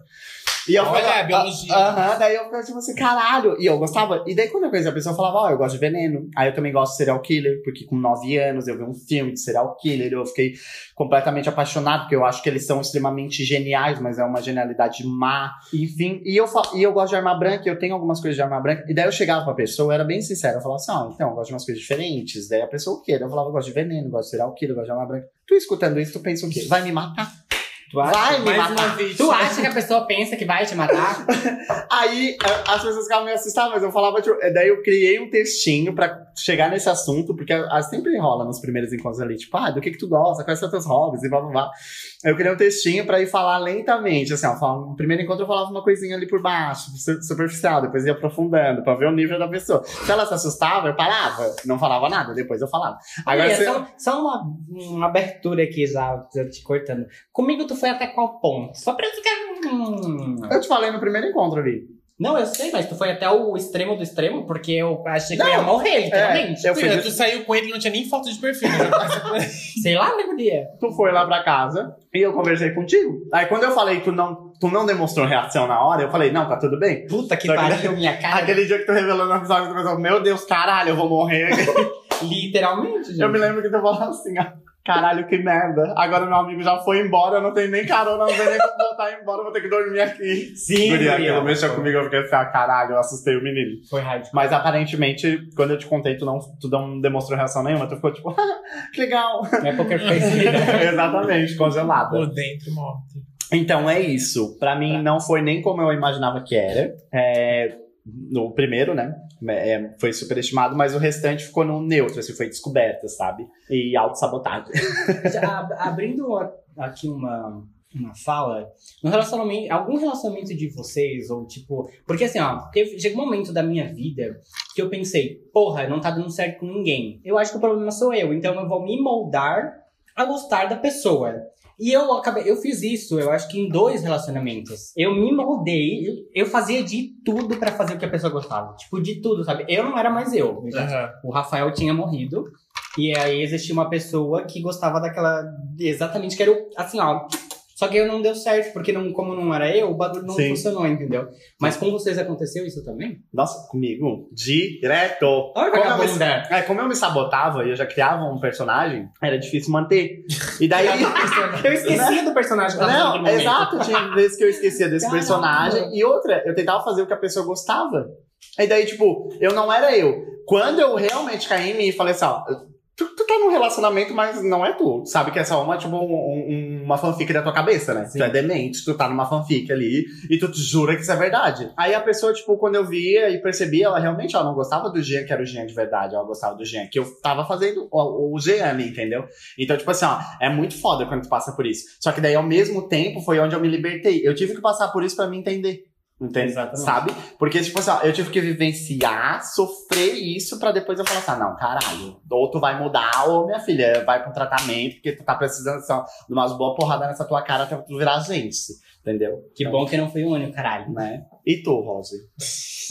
E eu Olha, ficava- a biologia. ah, Aham, daí eu ficava tipo assim, caralho. E eu gostava. E daí quando eu conhecia a pessoa, eu falava, ó, eu gosto de veneno. Aí eu também gosto de serial killer, porque com 9 anos eu vi um filme de serial killer, eu fiquei completamente apaixonado, porque eu acho que eles são extremamente geniais, mas é uma genialidade má. Enfim, e eu, e eu gosto de arma branca, eu tenho algumas coisas de arma branca. E daí eu chegava pra pessoa, eu era bem sincero, eu falava assim, ó, então, eu gosto de umas coisas diferentes. Daí a pessoa, o quê? Daí Eu falava, eu gosto de veneno, gosto de serial killer, eu gosto de arma branca. Tu escutando isso, tu pensa o quê? Vai me matar? Tu acha? Vai me Mais matar. Tu acha que a pessoa pensa que vai te matar? Aí as pessoas ficavam meio assustadas, mas eu falava, tipo, daí eu criei um textinho pra chegar nesse assunto, porque a, a- sempre rola nos primeiros encontros ali, tipo, ah, do que que tu gosta, quais são os teus hobbies, e blá blá blá. Eu criei um textinho pra ir falar lentamente, assim, ó, falar- no primeiro encontro eu falava uma coisinha ali por baixo, su- superficial, depois ia aprofundando, pra ver o nível da pessoa. Se ela se assustava, eu parava, não falava nada, depois eu falava. Agora Olha, você... só, só uma, uma abertura aqui já, já te cortando. Comigo tu foi até qual ponto? Só pra ficar. Hum. Eu te falei no primeiro encontro ali. Não, eu sei, mas tu foi até o extremo do extremo, porque eu achei que eu ia Não. morrer, literalmente. É, eu fui Filha, tu saiu com ele e não tinha nem foto de perfil. né? Sei lá, lembro dia. tu foi lá pra casa e eu conversei contigo. Aí quando eu falei que tu não, tu não demonstrou reação na hora, eu falei, não, tá tudo bem. Puta que Só que- pariu, minha cara. Aquele dia que tu revelou no episódio, tu pensou, meu Deus, caralho, eu vou morrer. Literalmente, gente. eu me lembro que tu falou assim, ó, caralho, que merda. Agora meu amigo já foi embora, eu não tenho nem carona, não tenho nem como voltar embora, vou ter que dormir aqui. Sim, Guria, aquilo mexeu comigo, eu fiquei assim, ah, caralho, eu assustei o menino. Foi rádio. Mas aparentemente, quando eu te contei, tu não, tu não demonstrou reação nenhuma, tu ficou tipo, que legal. É poker face, né? Exatamente, congelada. Por dentro, morto. Então é isso. Pra mim Tá. não foi nem como eu imaginava que era. É, no primeiro, né? É, foi superestimado, mas o restante ficou no neutro, assim, foi descoberta, sabe? E autossabotagem. Já ab- abrindo aqui uma, uma fala, no relacionamento, algum relacionamento de vocês, ou tipo. Porque assim, ó, teve, chegou um momento da minha vida que eu pensei, porra, não tá dando certo com ninguém. Eu acho que o problema sou eu, então eu vou me moldar a gostar da pessoa. E eu acabei, eu fiz isso, eu acho que em dois relacionamentos. Eu me moldei, eu- fazia de tudo pra fazer o que a pessoa gostava. Tipo, de tudo, sabe? Eu não era mais eu. Aham. O Rafael tinha morrido. E aí existia uma pessoa que gostava daquela. Exatamente, que era o. Assim, ó. Só que não deu certo, porque não, como não era eu, o bagulho não Sim. funcionou, entendeu? Mas com vocês aconteceu isso também? Nossa, comigo? Direto. Olha, Como eu, me, é, como eu me sabotava e eu já criava um personagem, era difícil manter. E daí. Eu esqueci do personagem que Não, momento. exato, tinha vezes que eu esquecia desse Caramba. personagem. E outra, eu tentava fazer o que a pessoa gostava. E daí, tipo, eu não era eu. Quando eu realmente caí em mim e falei assim, ó, tá num relacionamento, mas não é tu. Sabe que é só uma, tipo, um- um- uma fanfic da tua cabeça, né? Sim. Tu é demente, tu tá numa fanfic ali e tu te jura que isso é verdade. Aí a pessoa, tipo, quando eu via e percebia, ela realmente, ela não gostava do Jean que era o Jean de verdade, ela gostava do Jean que eu tava fazendo o, o Jean entendeu? Então, tipo assim, ó, é muito foda quando tu passa por isso. Só que daí, ao mesmo tempo, foi onde eu me libertei. Eu tive que passar por isso pra me entender. Entende? Exatamente. Sabe? Porque, tipo assim, ó, eu tive que vivenciar, sofrer isso pra depois eu falar assim, ah, não, caralho. Ou tu vai mudar, ou minha filha, vai pra um tratamento, porque tu tá precisando assim, ó, de umas boas porradas nessa tua cara até tu virar gente. Entendeu? Que bom que não fui o único, caralho. Né? E tu, Rose?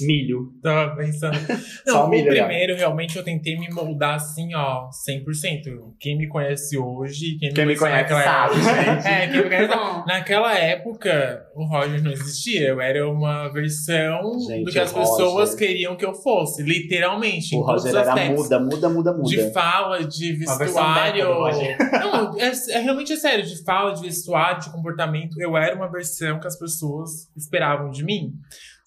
Milho. Tava pensando. Só Não, o o milho, primeiro, realmente, eu tentei me moldar assim, ó, 100%. Quem me conhece hoje, quem, Quem me conhece naquela sabe, época- gente. É, quem me conhece sabe. Naquela época, o Roger não existia. Eu era uma versão Gente, do que as pessoas Roger- queriam que eu fosse. Literalmente. O Roger era aspectos. muda, muda, muda, muda. De fala, de vestuário. Não, é, é realmente é sério. De fala, de vestuário, de comportamento. Eu era uma versão que as pessoas esperavam de mim.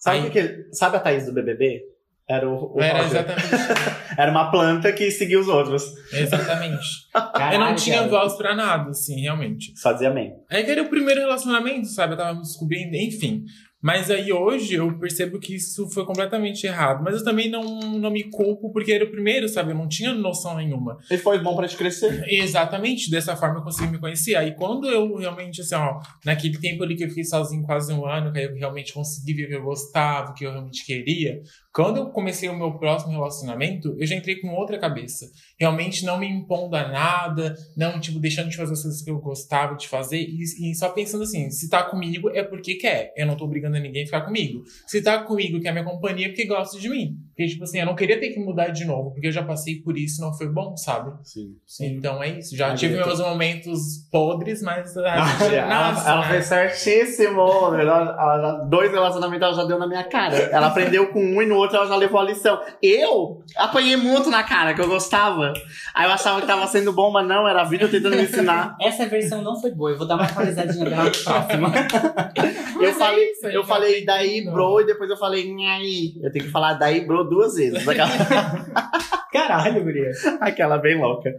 Sabe, Aí- que sabe a Thaís do BBB? Era o, o Era Roger. exatamente. Era uma planta que seguia os outros. exatamente. Caralho, eu não tinha cara. voz pra nada, assim, realmente. Dizia amém. É que era o primeiro relacionamento, sabe? Eu tava me descobrindo, enfim. Mas aí hoje eu percebo que isso foi completamente errado. Mas eu também não, não me culpo porque era o primeiro, sabe? Eu não tinha noção nenhuma. E foi bom pra te crescer. Exatamente, dessa forma eu consegui me conhecer. Aí quando eu realmente, assim, ó, naquele tempo ali que eu fiquei sozinho quase um ano, que aí eu realmente consegui ver o que eu gostava, o que eu realmente queria. Quando eu comecei o meu próximo relacionamento, eu já entrei com outra cabeça. Realmente não me impondo a nada, não, tipo, deixando de fazer as coisas que eu gostava de fazer. E, e só pensando assim, se tá comigo é porque quer. Eu não tô obrigando a ninguém a ficar comigo. Se tá comigo, quer minha companhia, é porque gosta de mim. Porque, tipo assim, eu não queria ter que mudar de novo, porque eu já passei por isso e não foi bom, sabe? Sim. Então é isso. Já Mas tive tô- meus momentos podres, mas a gente ela, nasce, ela fez certíssimo. Ela, ela dois relacionamentos ela já deu na minha cara. Ela aprendeu com um e no outro ela já levou a lição. Eu apanhei muito na cara, que eu gostava. Aí eu achava que tava sendo bom, mas não, era a vida tentando me ensinar. Essa versão não foi boa, eu vou dar uma atualizadinha dela no próximo. Mas Eu é falei, isso, aí eu falei daí, bro, e depois eu falei, nhaí. Eu tenho que falar daí, bro, duas vezes. Aquela, Caralho, guria. aquela bem louca.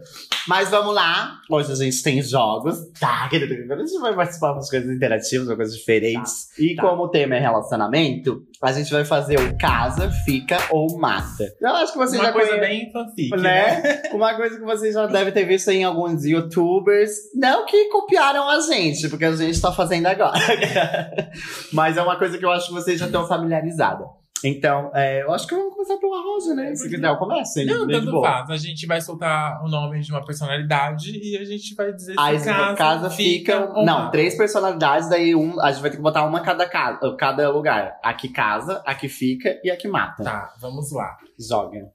Mas vamos lá. Hoje a gente tem jogos. Tá? A gente vai participar de umas coisas interativas, umas coisas diferentes. e tá. como o tema é relacionamento, a gente vai fazer o casa, fica ou mata. Eu acho que você Uma já coisa bem fanfic, né? né? Uma coisa que você já deve ter visto em alguns youtubers. Não que copiaram a gente, porque a gente tá fazendo agora. Mas é uma coisa que eu acho que vocês já estão familiarizados. Então, é, eu acho que vamos começar pela Rosa, né? Se quiser, eu começo. hein? Não, tanto boa. faz. A gente vai soltar o nome de uma personalidade e a gente vai dizer Aí se casa, casa, fica. ou não, três personalidades, daí um, a gente vai ter que botar uma cada, casa, cada lugar. A que casa, a que fica e a que mata. Tá, vamos lá. Joga.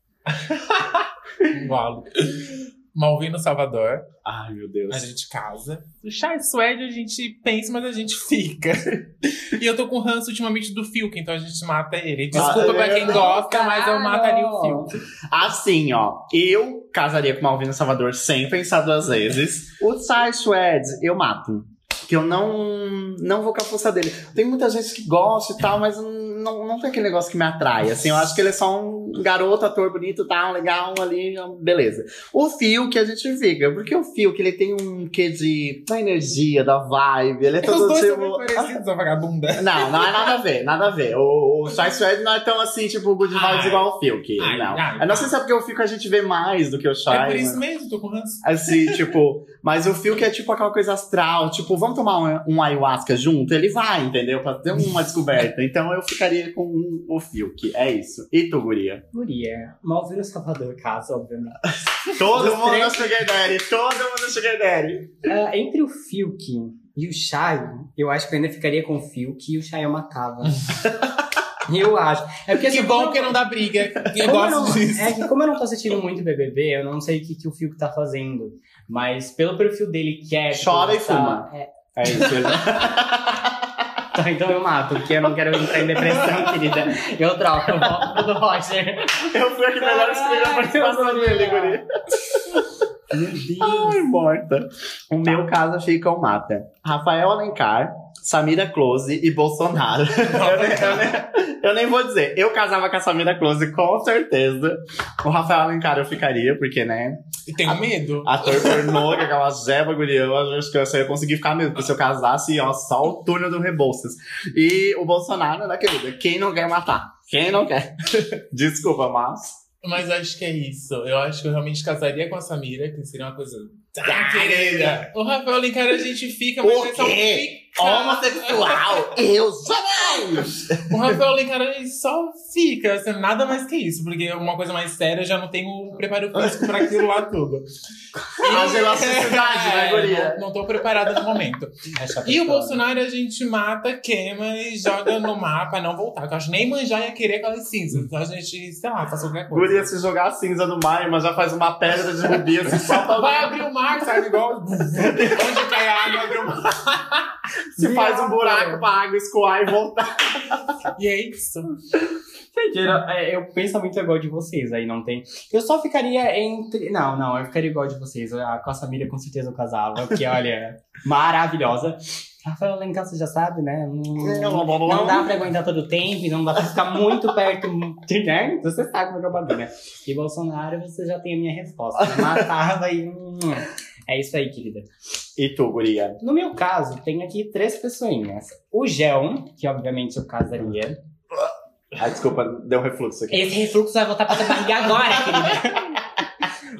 Igual. Malvino Salvador, Ai, meu Deus. a gente casa. O Chai Suede a gente pensa, mas a gente fica. e eu tô com ranço ultimamente do Fiuk, então a gente mata ele. Desculpa Ah, pra quem gosta, mas eu mataria o Fiuk. Assim, ó. Eu casaria com Malvino Salvador sem pensar duas vezes. O Sai Suede, eu mato. Que eu não, não vou com a força dele. Tem muita gente que gosta e tal, mas não, não tem aquele negócio que me atrai. Assim, eu acho que ele é só um garoto, ator bonito, tal, legal ali, beleza. O Fio que a gente fica, porque o Fio que ele tem um quê de da energia, da vibe, ele é Os todo dois são tipo. parecidos, a vagabunda. Não, não é nada a ver, nada a ver. O, o Sai Suede não é tão assim, tipo, good vibes Ai. igual o Fiuk. Ai, não. ai, eu não sei se é porque o Fiuk a gente vê mais do que o Shai. É por isso mas- mesmo, tô com ranço. Assim, tipo, mas o Fiuk é tipo aquela coisa astral, tipo, vamos tomar um, um ayahuasca junto? Ele vai, entendeu? Pra ter uma descoberta. Então eu ficaria com o Fiuk, é isso. E tu, guria? Guria. Malvino Salvador, casa, obviamente. Todo Dos mundo três- na Sugar Daddy, todo mundo na Sugar Daddy. Ah, entre o Fiuk e o Shai, eu acho que eu ainda ficaria com o Fiuk e o Shai eu matava. eu acho. É porque Que assim, bom que não dá briga. Eu como eu gosto não- disso. É que como eu não tô assistindo muito BBB, eu não sei o que, que o Fiuk tá fazendo. Mas pelo perfil dele que é... Chora e tá- fuma. é, É isso, ele... tá, então eu mato, porque eu não quero entrar em depressão, querida. Eu troco, eu volto do Roger. Eu fui a que melhor escolhi a participação dele, guria. Meu Deus. Ai, morta. O meu caso fica o mata. Rafael Alencar, Samira Close e Bolsonaro. eu, nem, eu nem- eu nem vou dizer. Eu casava com a Samira Close, com certeza. O Rafael Alencar eu ficaria, porque, né? E tenho medo. Ator pornô, que é aquela jeba, guria. Eu acho que eu só ia conseguir ficar mesmo. Porque se eu casasse, ó, só o túnel do Rebouças. E o Bolsonaro, né, querida? Quem não quer matar? Quem não quer? Desculpa, mas... Mas acho que é isso. Eu acho que eu realmente casaria com a Samira, que seria uma coisa. Ah, querida! O Rafael Alencar a gente fica, mas O só quê? Homossexual! Eu jamais! O Rafael Alencar ele só fica, assim, nada mais que isso, porque uma coisa mais séria eu já não tenho o preparo físico pra aquilo lá tudo. As elasticidades, né, guria? Não, não tô preparada no momento. E o Bolsonaro a gente mata, queima e joga no mapa não voltar. Que eu acho que nem manjar ia querer aquelas cinzas. Então a gente, sei lá, faz qualquer coisa. Guria, se jogar a cinza no mar, mas já faz uma pedra de rubi assim, só pra Vai abrir o mar, sabe? Igual onde cai a água, abre o mar. se faz um buraco pra água escoar e voltar. E é isso. Gente, eu, eu penso muito igual de vocês, aí não tem. Eu só ficaria entre. Não, não, eu ficaria igual de vocês. A, com a Samira com certeza eu casava, porque olha, maravilhosa. Rafael Alencar, você já sabe, né? Não, não dá pra aguentar todo o tempo, não dá pra ficar muito perto, né? Você sabe como é que o bagulho, né? E Bolsonaro, você já tem a minha resposta. Eu matava e. É isso aí, querida. E tu, guria? No meu caso, tem aqui três pessoinhas. O Gel, que obviamente eu casaria. Ai, desculpa, deu refluxo aqui. Esse refluxo vai voltar pra tua barriga agora, querida.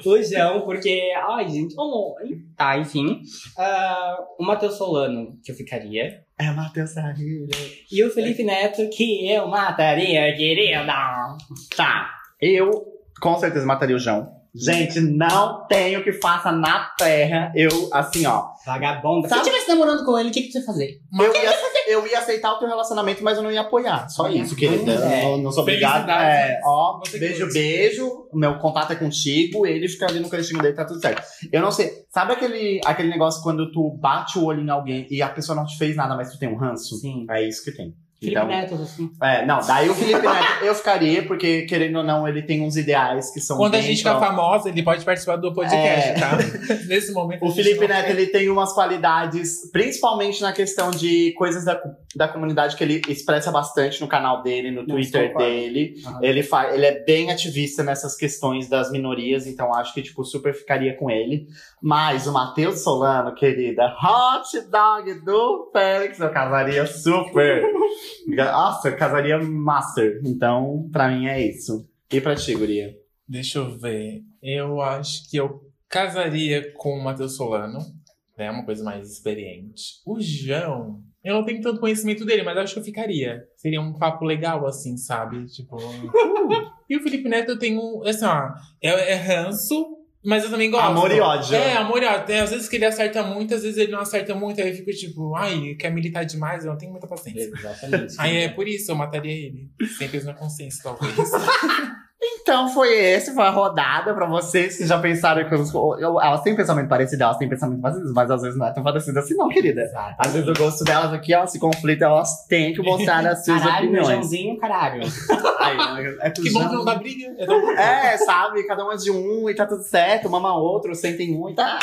O João, porque. Ai, gente, amor. Tá, enfim. Ah, o Matheus Solano, que eu ficaria. É Matheus Sarrilha. E o Felipe Neto, que eu mataria, querida. Tá. Eu, com certeza, mataria o João. Gente, não tem o que faça na terra. Eu, assim, ó. Vagabunda. Se Sabe- eu estivesse namorando com ele, o que, que você ia fazer? Eu ia, eu ia aceitar o teu relacionamento, mas eu não ia apoiar. Só isso, querida. É. Não, não sou obrigado. Felicidades. É, ó, Você que beijo, beijo. O meu contato é contigo. Ele fica ali no cantinho dele, tá tudo certo. Eu não sei. Sabe aquele, aquele negócio quando tu bate o olho em alguém e a pessoa não te fez nada, mas tu tem um ranço? Sim. É isso que tem. Felipe Então, Neto, assim. é, não, daí o Felipe Neto eu ficaria, porque querendo ou não, ele tem uns ideais que são. Quando a bem gente ficar próprios. famosa, ele pode participar do podcast, É. tá? Nesse momento. a O Felipe Neto, quer. ele tem umas qualidades, principalmente na questão de coisas da, da comunidade que ele expressa bastante no canal dele, no Não, Twitter dele. Ele, fa ele é bem ativista nessas questões das minorias, então acho que, tipo, super ficaria com ele. Mas o Matheus Solano, querida, hot dog do Félix, eu casaria super. Nossa, casaria master. Então, pra mim é isso. E pra ti, Guria? Deixa eu ver. Eu acho que eu casaria com o Matheus Solano, né? Uma coisa mais experiente. O João, eu não tenho tanto conhecimento dele, mas acho que eu ficaria. Seria um papo legal, assim, sabe? Tipo. uh. E o Felipe Neto eu tenho. Assim, ó, é, é ranço, mas eu também gosto. Amor e ódio. É, amor e ódio. Tem, às vezes que ele acerta muito, às vezes ele não acerta muito, aí eu fico tipo, ai, quer militar demais, eu não tenho muita paciência. Exatamente. Aí é por isso eu mataria ele. Sem peso na consciência, talvez. Então foi esse, foi a rodada pra vocês que já pensaram que eu, eu- elas têm pensamento parecido, elas têm pensamento parecido, mas às vezes não é tão parecido assim, não, querida. Exato. Às vezes o gosto delas aqui, ó, se conflita, elas têm que mostrar as suas Caralho, meu opiniões. Joãozinho, caralho. Ai, é que bom que não dá briga. É É, sabe? Cada uma de um e tá tudo certo, mama outro, senta em um e tá.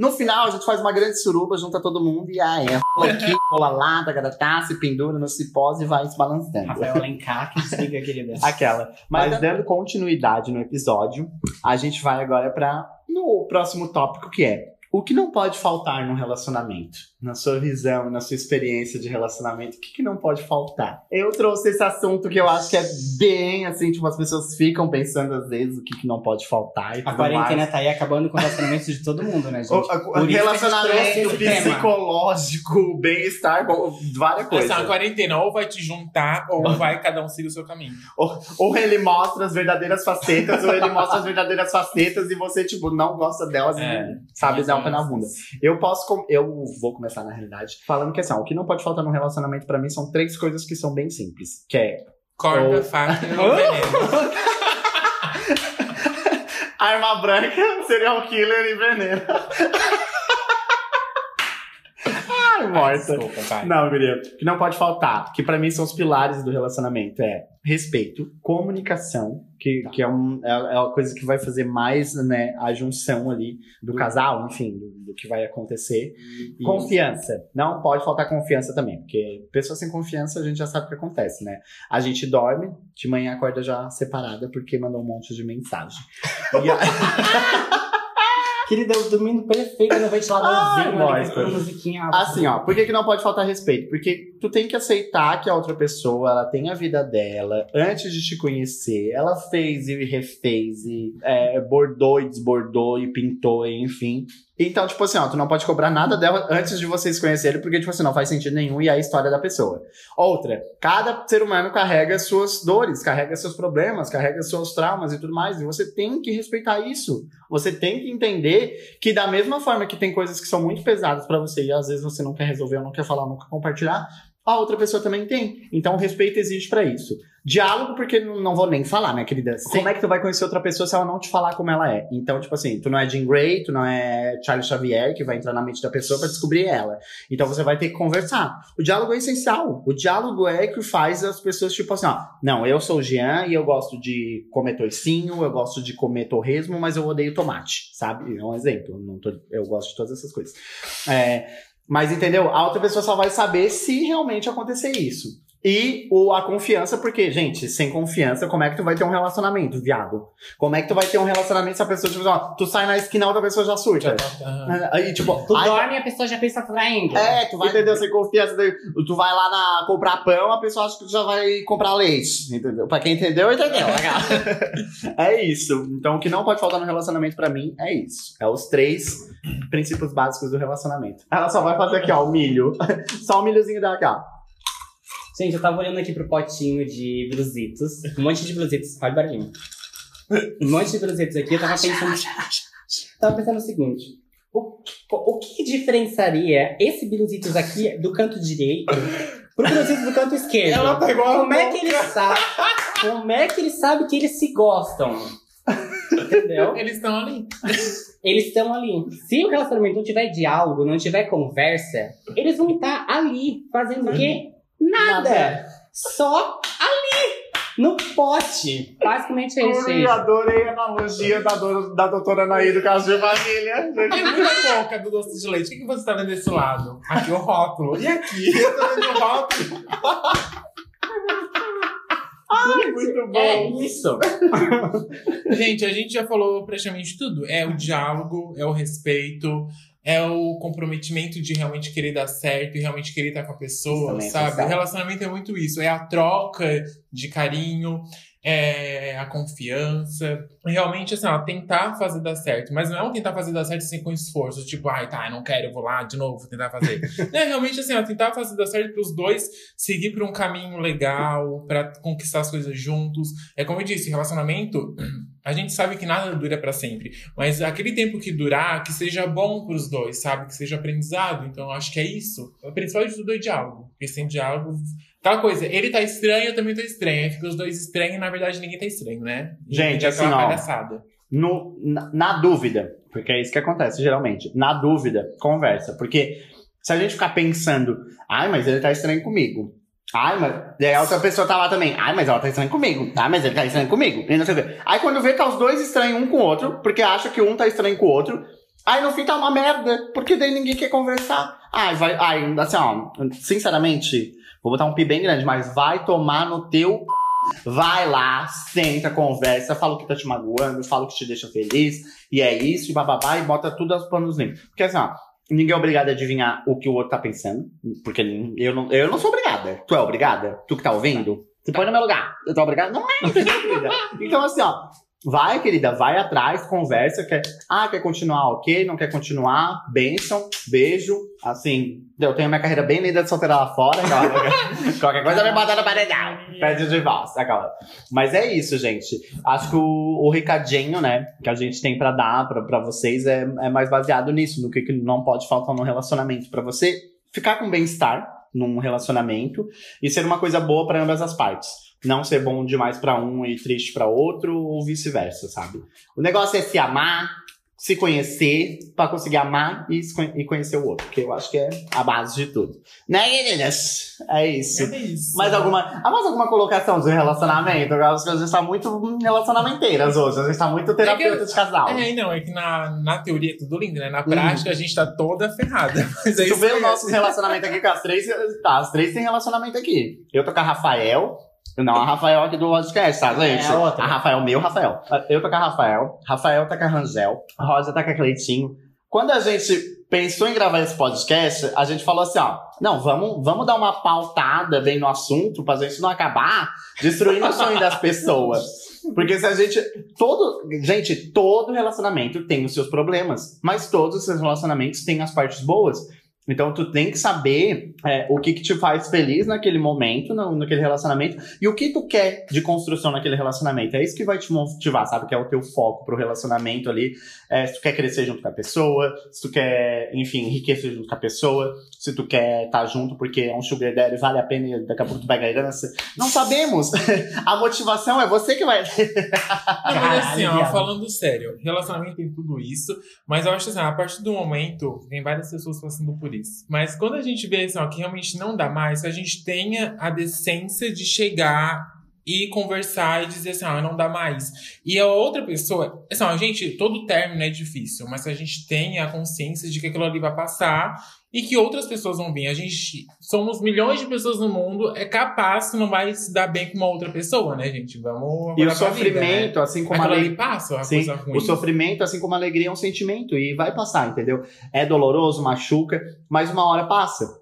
No final, a gente faz uma grande suruba, junta todo mundo e aí, é rola aqui, rola lá, tagatá, se pendura no cipós e vai se balançando. Rafael Alencar, que desliga, querida. Aquela. Mas dando continuidade no episódio, a gente vai agora para no próximo tópico que é o que não pode faltar num relacionamento? Na sua visão, na sua experiência de relacionamento, o que, que não pode faltar? Eu trouxe esse assunto que eu acho que é bem assim, tipo, as pessoas ficam pensando às vezes o que, que não pode faltar e A quarentena mais. tá aí acabando com o relacionamento de todo mundo, né, gente? O, a- Por relacionamento psicológico, bem-estar, várias coisas. Essa quarentena ou vai te juntar ou vai cada um seguir o seu caminho. Ou, ou ele mostra as verdadeiras facetas, ou ele mostra as verdadeiras facetas e você, tipo, não gosta delas É. e sabe dar o pé na bunda. Eu posso. com- Eu vou começar na realidade falando que assim, ó, o que não pode faltar no relacionamento pra mim são três coisas que são bem simples. Que é Corda, Ou- faca e veneno. arma branca, serial killer e veneno. Ai, morta. Desculpa, vai. Não, guria. O que não pode faltar, que pra mim são os pilares do relacionamento, é respeito, comunicação, que, que é, um, é, é uma coisa que vai fazer mais né, a junção ali do casal, enfim, do, do que vai acontecer. Confiança. Não pode faltar confiança também, porque pessoa sem confiança a gente já sabe o que acontece, né? A gente dorme, de manhã acorda já separada porque mandou um monte de mensagem. E a- Querida, eu dormindo perfeito no ventiladorzinho, boy, ali, com musiquinha. Assim, ó, por que, que não pode faltar respeito? Porque tu tem que aceitar que a outra pessoa, ela tem a vida dela, antes de te conhecer, ela fez e refez, e é, bordou e desbordou, e pintou, e enfim. Então, tipo assim, ó, tu não pode cobrar nada dela antes de vocês conhecerem, porque, tipo assim, não faz sentido nenhum e é a história da pessoa. Outra, cada ser humano carrega suas dores, carrega seus problemas, carrega seus traumas e tudo mais, e você tem que respeitar isso. Você tem que entender que da mesma forma que tem coisas que são muito pesadas pra você e às vezes você não quer resolver, ou não quer falar, ou não quer compartilhar, a outra pessoa também tem. Então o respeito existe pra isso. Diálogo, porque não vou nem falar, né, querida? Como é que tu vai conhecer outra pessoa se ela não te falar como ela é? Então, tipo assim, tu não é Jean Grey, tu não é Charles Xavier, que vai entrar na mente da pessoa pra descobrir ela. Então você vai ter que conversar. O diálogo é essencial. O diálogo é que faz as pessoas, tipo assim, ó, não, eu sou o Jean e eu gosto de comer toicinho, eu gosto de comer torresmo, mas eu odeio tomate, sabe? É um exemplo. Tô- eu gosto de todas essas coisas. É, mas entendeu? A outra pessoa só vai saber se realmente acontecer isso. E o, a confiança, porque, gente, sem confiança, como é que tu vai ter um relacionamento, viado? Como é que tu vai ter um relacionamento se a pessoa, tipo, ó, tu sai na esquina a outra pessoa já surta? Aham. Aí, tipo, Tu ai, dorme e a pessoa já pensa traindo. é, tu vai entender sem confiança. Tu vai lá na, comprar pão, a pessoa acha que tu já vai comprar leite. Entendeu? Pra quem entendeu, entendeu. é isso. Então, o que não pode faltar no relacionamento pra mim é isso. É os três princípios básicos do relacionamento. Ela só vai fazer aqui, ó, o milho. Só o milhozinho dela aqui, ó. Gente, eu tava olhando aqui pro potinho de blusitos. Um monte de blusitos. Olha o barulhinho. um monte de pirulitos aqui, eu tava pensando. tava pensando o seguinte. O, o que diferenciaria esse biruzitos aqui do canto direito pro biruzitos do canto esquerdo? Ela pegou a Como é que ele sabe? Como é que ele sabe que eles se gostam? Entendeu? Eles estão ali. Eles estão ali. Se o relacionamento não tiver diálogo, não tiver conversa, eles vão estar ali fazendo o quê? Nada. Nada. Só ali. No pote. Basicamente é isso, gente. adorei a analogia da, do- da doutora Naí do caso de família. Tem muita boca do doce de leite. O que, que você tá vendo desse lado? Aqui o rótulo. E aqui? Eu tô vendo o rótulo. Ai, muito bom. É isso. Gente, a gente já falou praticamente tudo. É o diálogo, é o respeito, é o comprometimento de realmente querer dar certo e realmente querer estar com a pessoa, é sabe? essencial. O relacionamento é muito isso. É a troca de carinho, é a confiança. Realmente, assim, ó, tentar fazer dar certo. Mas não é um tentar fazer dar certo assim com esforço. Tipo, ai, tá, eu não quero, eu vou lá de novo tentar fazer. é realmente, assim, ó, tentar fazer dar certo pros dois seguir por um caminho legal, pra conquistar as coisas juntos. É como eu disse, relacionamento, a gente sabe que nada dura pra sempre. Mas aquele tempo que durar, que seja bom pros dois, sabe? Que seja aprendizado. Então, eu acho que é isso. O principal de tudo é diálogo. Porque sem diálogo. Aquela coisa, ele tá estranho, eu também tô estranho. Aí fica os dois estranhos e na verdade ninguém tá estranho, né? Gente, fica assim, ó. palhaçada. No, na, na dúvida, porque é isso que acontece geralmente. Na dúvida, conversa. Porque se a gente ficar pensando, ai, mas ele tá estranho comigo. Ai, mas. E aí a outra pessoa tá lá também. Ai, mas ela tá estranha comigo. Ai, mas ele tá estranho comigo. E não sei o quê. Aí quando vê, tá os dois estranhos um com o outro, porque acha que um tá estranho com o outro. Aí no fim tá uma merda, porque daí ninguém quer conversar. Ai, vai. Ai, assim, ó, sinceramente, vou botar um pi bem grande, mas vai tomar no teu Vai lá, senta, conversa, fala o que tá te magoando, fala o que te deixa feliz, e é isso, e bababá, e bota tudo aos panos limpos. Porque assim, ó, ninguém é obrigado a adivinhar o que o outro tá pensando, porque eu não, eu não sou obrigada. Tu é obrigada? Tu que tá ouvindo? Se põe no meu lugar. Eu tô obrigada? Não é? Então, assim, ó, vai, querida, vai atrás, conversa, quer, ah, quer continuar, ok, não quer continuar, benção, beijo, assim, eu tenho minha carreira bem linda de solteira lá fora, agora, qualquer coisa me bota no paredão, pede de divórcio, aquela. Mas é isso, gente, acho que o, o recadinho, né, que a gente tem pra dar pra vocês é, é mais baseado nisso, no que, que não pode faltar num relacionamento, pra você ficar com bem-estar num relacionamento e ser uma coisa boa pra ambas as partes não ser bom demais pra um e triste pra outro, ou vice-versa, sabe? O negócio é se amar, se conhecer, pra conseguir amar e, e conhecer o outro, que eu acho que é a base de tudo. Né, meninas? É isso. É isso. Mais alguma, há mais alguma colocação de relacionamento? Eu acho que a gente tá muito relacionamenteiras hoje, a gente tá muito terapeuta de casal. É, não, é que na, na teoria é tudo lindo, né? Na prática a gente tá toda ferrada. Mas é tu isso vê o nosso relacionamento aqui com as três, tá, as três têm relacionamento aqui. Eu tô com a Rafael, não a Rafael aqui do podcast, tá, gente? É a outra. A Rafael, meu Rafael. Eu tô com a Rafael, Rafael tá com a Rangel, a Rosa tá com a Cleitinho. Quando a gente pensou em gravar esse podcast, a gente falou assim, ó, não, vamos, vamos dar uma pautada bem no assunto pra gente não acabar destruindo o sonho das pessoas. Porque se a gente. Todo. Gente, todo relacionamento tem os seus problemas. Mas todos os seus relacionamentos têm as partes boas. Então tu tem que saber é, o que, que te faz feliz naquele momento, no, naquele relacionamento, e o que tu quer de construção naquele relacionamento. É isso que vai te motivar, sabe? Que é o teu foco pro relacionamento ali. É, se tu quer crescer junto com a pessoa, se tu quer, enfim, enriquecer junto com a pessoa, se tu quer estar junto porque é um sugar daddy, vale a pena e daqui a pouco tu pega a herança. Não sabemos! a motivação é você que vai. Não, mas assim, ó, falando sério, relacionamento tem tudo isso, mas eu acho assim, a partir do momento, tem várias pessoas passando por isso. Mas quando a gente vê assim, ó, que realmente não dá mais, que a gente tenha a decência de chegar e conversar e dizer assim, ah, não dá mais. E a outra pessoa, assim, ó, gente, todo término é difícil, mas que a gente tenha a consciência de que aquilo ali vai passar e que outras pessoas vão vir. A gente somos milhões de pessoas no mundo, é capaz não vai se dar bem com uma outra pessoa, né, gente? Vamos E o pra vida, né? sofrimento, assim como a ali passa, Sim, o sofrimento, assim como a alegria, é um sentimento e vai passar, entendeu? É doloroso, machuca, mas uma hora passa.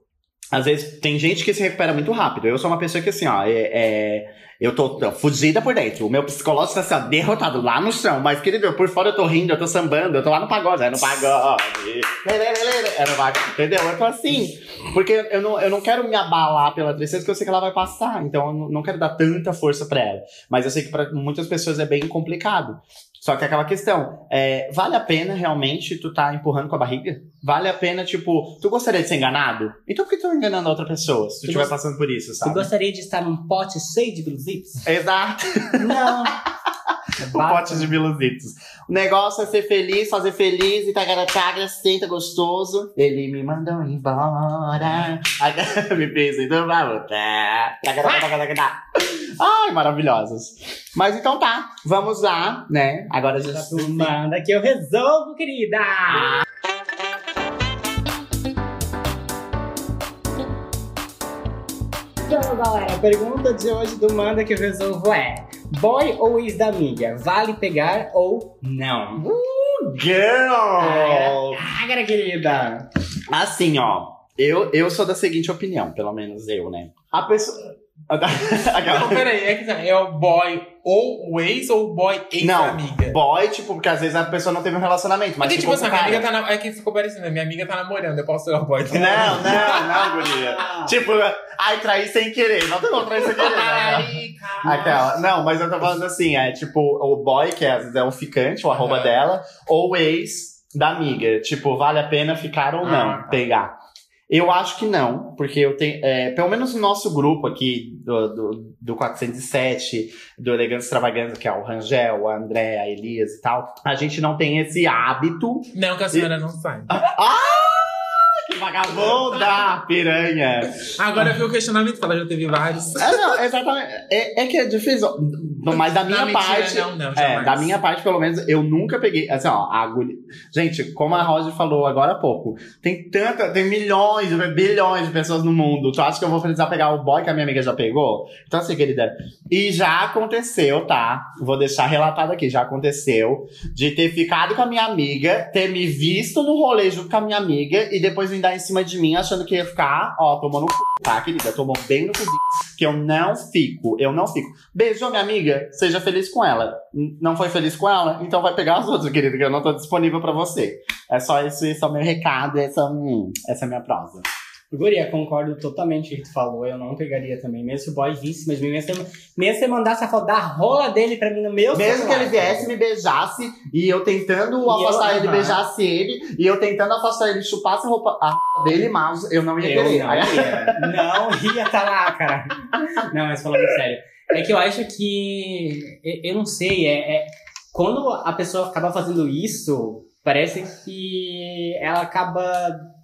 Às vezes tem gente que se recupera muito rápido. Eu sou uma pessoa que, assim, ó, é, é- eu tô fugida por dentro. O meu psicológico tá assim, ó, derrotado lá no chão. Mas, querido, por fora eu tô rindo, eu tô sambando, eu tô lá no pagode, é no pagode. É no pagode, entendeu? Eu tô assim. Porque eu não, eu não quero me abalar pela tristeza, porque eu sei que ela vai passar. Então eu não quero dar tanta força pra ela. Mas eu sei que pra muitas pessoas é bem complicado. Só que é aquela questão, é, vale a pena realmente tu tá empurrando com a barriga? Vale a pena, tipo, tu gostaria de ser enganado? Então por que tu tá enganando a outra pessoa se tu Tu estiver passando por isso, Tu sabe? gostaria de estar num pote cheio de blusitos? Exato, Não. o pote de biluzitos. O negócio é ser feliz, fazer feliz e tagaratagra, senta gostoso. Ele me mandou embora, me fez então vai voltar. Ai, maravilhosos. Mas então tá, vamos lá, né? Agora a gente Manda que eu resolvo, querida! Então, galera, a pergunta de hoje do Manda que eu resolvo é: Boy ou ex da amiga, vale pegar ou não? Girl! Ágara, querida! Assim, ó. Eu, eu sou da seguinte opinião, pelo menos eu, né? A pessoa. Não, peraí, é que é o boy ou o ex ou o boy Não, ex-amiga? boy, tipo, porque às vezes a pessoa não teve um relacionamento, mas Porque, tipo ficou assim, minha amiga tá na... É que ficou parecendo, minha amiga tá namorando, eu posso ser o boy dela. Não, não, não, guria. Tipo, ai, trair sem querer. Não tem como trair sem querer, né? Ai, cara. Aquela. Não, mas eu tô falando assim, é tipo, o boy, que às vezes é o ficante, o arroba Aham. dela, ou o ex da amiga. Tipo, vale a pena ficar ou não, Ah, tá. pegar. Eu acho que não, porque eu tenho. é, pelo menos no nosso grupo aqui do, do, do 407, do Elegância Extravaganza, que é o Rangel, a André, a Elias e tal, a gente não tem esse hábito. Não, que a senhora não sai. Ah, que vagabunda! Piranha! Agora eu vi o questionamento, ela já teve vários. É, não, exatamente. É, é que é difícil. Mas da minha parte. Não, não, É, da minha parte, pelo menos, eu nunca peguei. Assim, ó, a agulha. Gente, como a Roger falou agora há pouco, tem tanta, tem milhões, bilhões de pessoas no mundo. Tu acha que eu vou precisar pegar o boy que a minha amiga já pegou? Então, assim, querida. E já aconteceu, tá? Vou deixar relatado aqui. Já aconteceu de ter ficado com a minha amiga, ter me visto no rolê junto com a minha amiga e depois vir dar em cima de mim achando que ia ficar, ó, tomou no c, tá, querida? Tomou bem no c, que eu não fico, eu não fico. Beijo, minha amiga, seja feliz com ela. Não foi feliz com ela? Então vai pegar as outras, querida, que eu não tô disponível pra você. É só isso, esse é o meu recado, essa, hum, essa é a minha prosa. Guria, concordo totalmente com o que tu falou. Eu não pegaria também. Mesmo se o boy visse, mas mesmo se, mesmo se ele mandasse a foto da rola dele pra mim no meu Mesmo que celular, ele viesse, me beijasse, e eu tentando E afastar eu- ele, aham. beijasse ele, e eu tentando afastar ele, chupasse a roupa a dele, mas eu não ia Eu querer. não ia. Não ia tá lá, cara. Não, mas falando sério. É que eu acho que. Eu, não sei, é, é- Quando a pessoa acaba fazendo isso, parece que ela acaba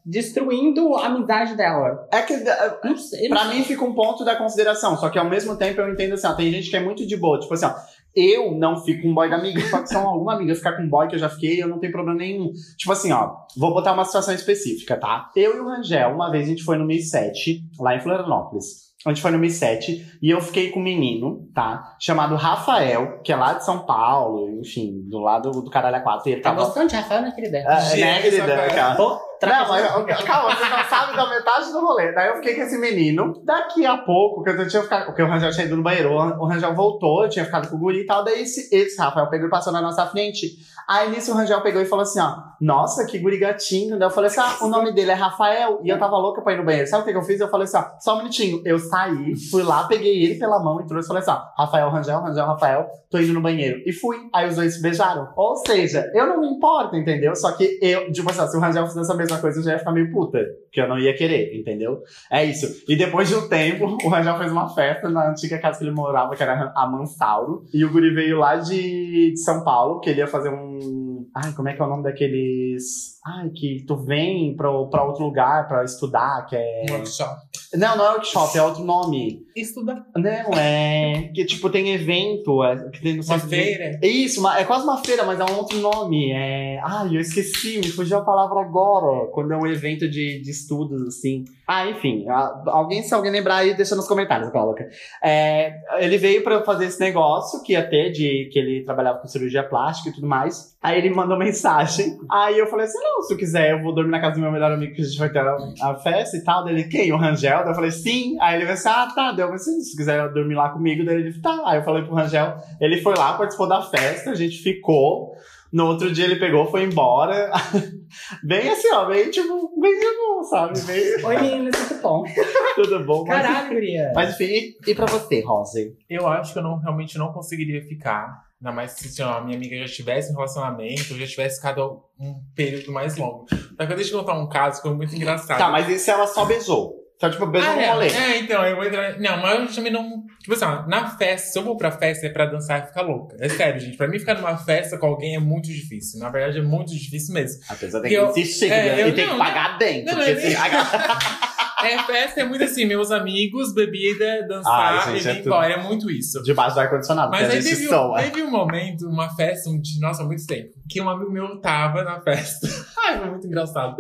destruindo a amizade dela. É que eh, Não sei. Pra mim fica um ponto da consideração, só que ao mesmo tempo eu entendo assim, ó, tem gente que é muito de boa, tipo assim, ó, eu não fico com boy da amiga, só que se alguma amiga ficar com um boy que eu já fiquei, eu não tenho problema nenhum. Tipo assim, ó, vou botar uma situação específica, tá? Eu e o Rangel, uma vez a gente foi no Mi 7, lá em Florianópolis. A gente foi no Mi 7 e eu fiquei com um menino, tá? Chamado Rafael, que é lá de São Paulo, enfim, do lado do Caralho A4. E ele Tá tava. gostando de Rafael, né, querida? Ah, né, Gente, querida? essa Aquela- Pô, não, mas calma, vocês não sabem da metade do rolê. Daí eu fiquei com esse menino. Daqui a pouco, que eu tinha ficado. Porque o Rangel tinha ido no banheiro, o Rangel voltou, eu tinha ficado com o guri e tal. Daí esse, esse Rafael pegou e passou na nossa frente. Aí nisso o Rangel pegou e falou assim: ó, nossa, que guri gatinho. Daí eu falei assim: ah, o nome dele é Rafael. E eu tava louca pra ir no banheiro. Sabe o que, eu fiz? Eu falei assim: ó, só um minutinho. Eu saí, fui lá, peguei ele pela mão e trouxe e falei assim: ó, Rafael, Rangel, Rangel, Rafael, tô indo no banheiro. E fui. Aí os dois se beijaram. Ou seja, eu não me importo, entendeu? Só que eu, tipo assim, se o Rangel fizesse a mesma coisa, eu já ia ficar meio puta. Que eu não ia querer, entendeu? É isso. E depois de um tempo, o Rangel fez uma festa na antiga casa que ele morava, que era a Mansauro. E o Guri veio lá de, de São Paulo, que ele ia fazer um. Ai, como é que é o nome daqueles. Ai, que tu vem pra, pra outro lugar pra estudar, que é. Workshop. Não, não é workshop, é outro nome. Estuda Não, é. Que tipo, tem evento. É, que tem no uma feira. Isso, uma- é quase uma feira, mas é um outro nome. É... Ai, eu esqueci, me fugiu a palavra agora. Quando é um evento de, de estudos, assim. Ah, enfim. a- alguém, se alguém lembrar aí, deixa nos comentários, coloca. É, ele veio pra fazer esse negócio, que ia ter, de que ele trabalhava com cirurgia plástica e tudo mais. Aí ele mandou mensagem. Aí eu falei assim: não, se eu quiser, eu vou dormir na casa do meu melhor amigo, que a gente vai ter a, a festa e tal. Daí ele, quem? O Rangel? Daí eu falei, sim. Aí ele falou assim: ah, tá. Daí eu falei se quiser dormir lá comigo, daí ele, tá. Aí eu falei pro Rangel, ele foi lá, participou da festa, a gente ficou. No outro dia ele pegou, foi embora. bem assim, ó, bem tipo, bem de bom, sabe? Bem, Oi, meninas, tudo bom? tudo bom. Mas, Caralho, guria. mas enfim, e, e pra você, Rose? Eu acho que eu não, realmente não conseguiria ficar. Ainda mais se assim, ó, a minha amiga já estivesse em relacionamento, já tivesse ficado um período mais longo. Só que deixa eu contar um caso que foi muito engraçado. Tá, mas e se ela só beijou? Só, tipo, beijou ah, no é, rolê. é, então, eu vou entrar. Não, mas eu também não. Tipo assim, ó, na festa, se eu vou pra festa é pra dançar e ficar louca. É sério, gente. Pra mim, ficar numa festa com alguém é muito difícil. Na verdade, é muito difícil mesmo. Apesar de Que eu- insistir, é, né? eu- e tem não, que pagar dentro. não, porque não, se- É, festa é muito assim, meus amigos, bebida, dançar Ai, gente, e é vir embora. É muito isso. Debaixo do ar-condicionado, Mas a aí teve, um, teve um momento, uma festa, um dia, nossa, há muito tempo, que um amigo meu tava na festa. Ai, foi muito engraçado.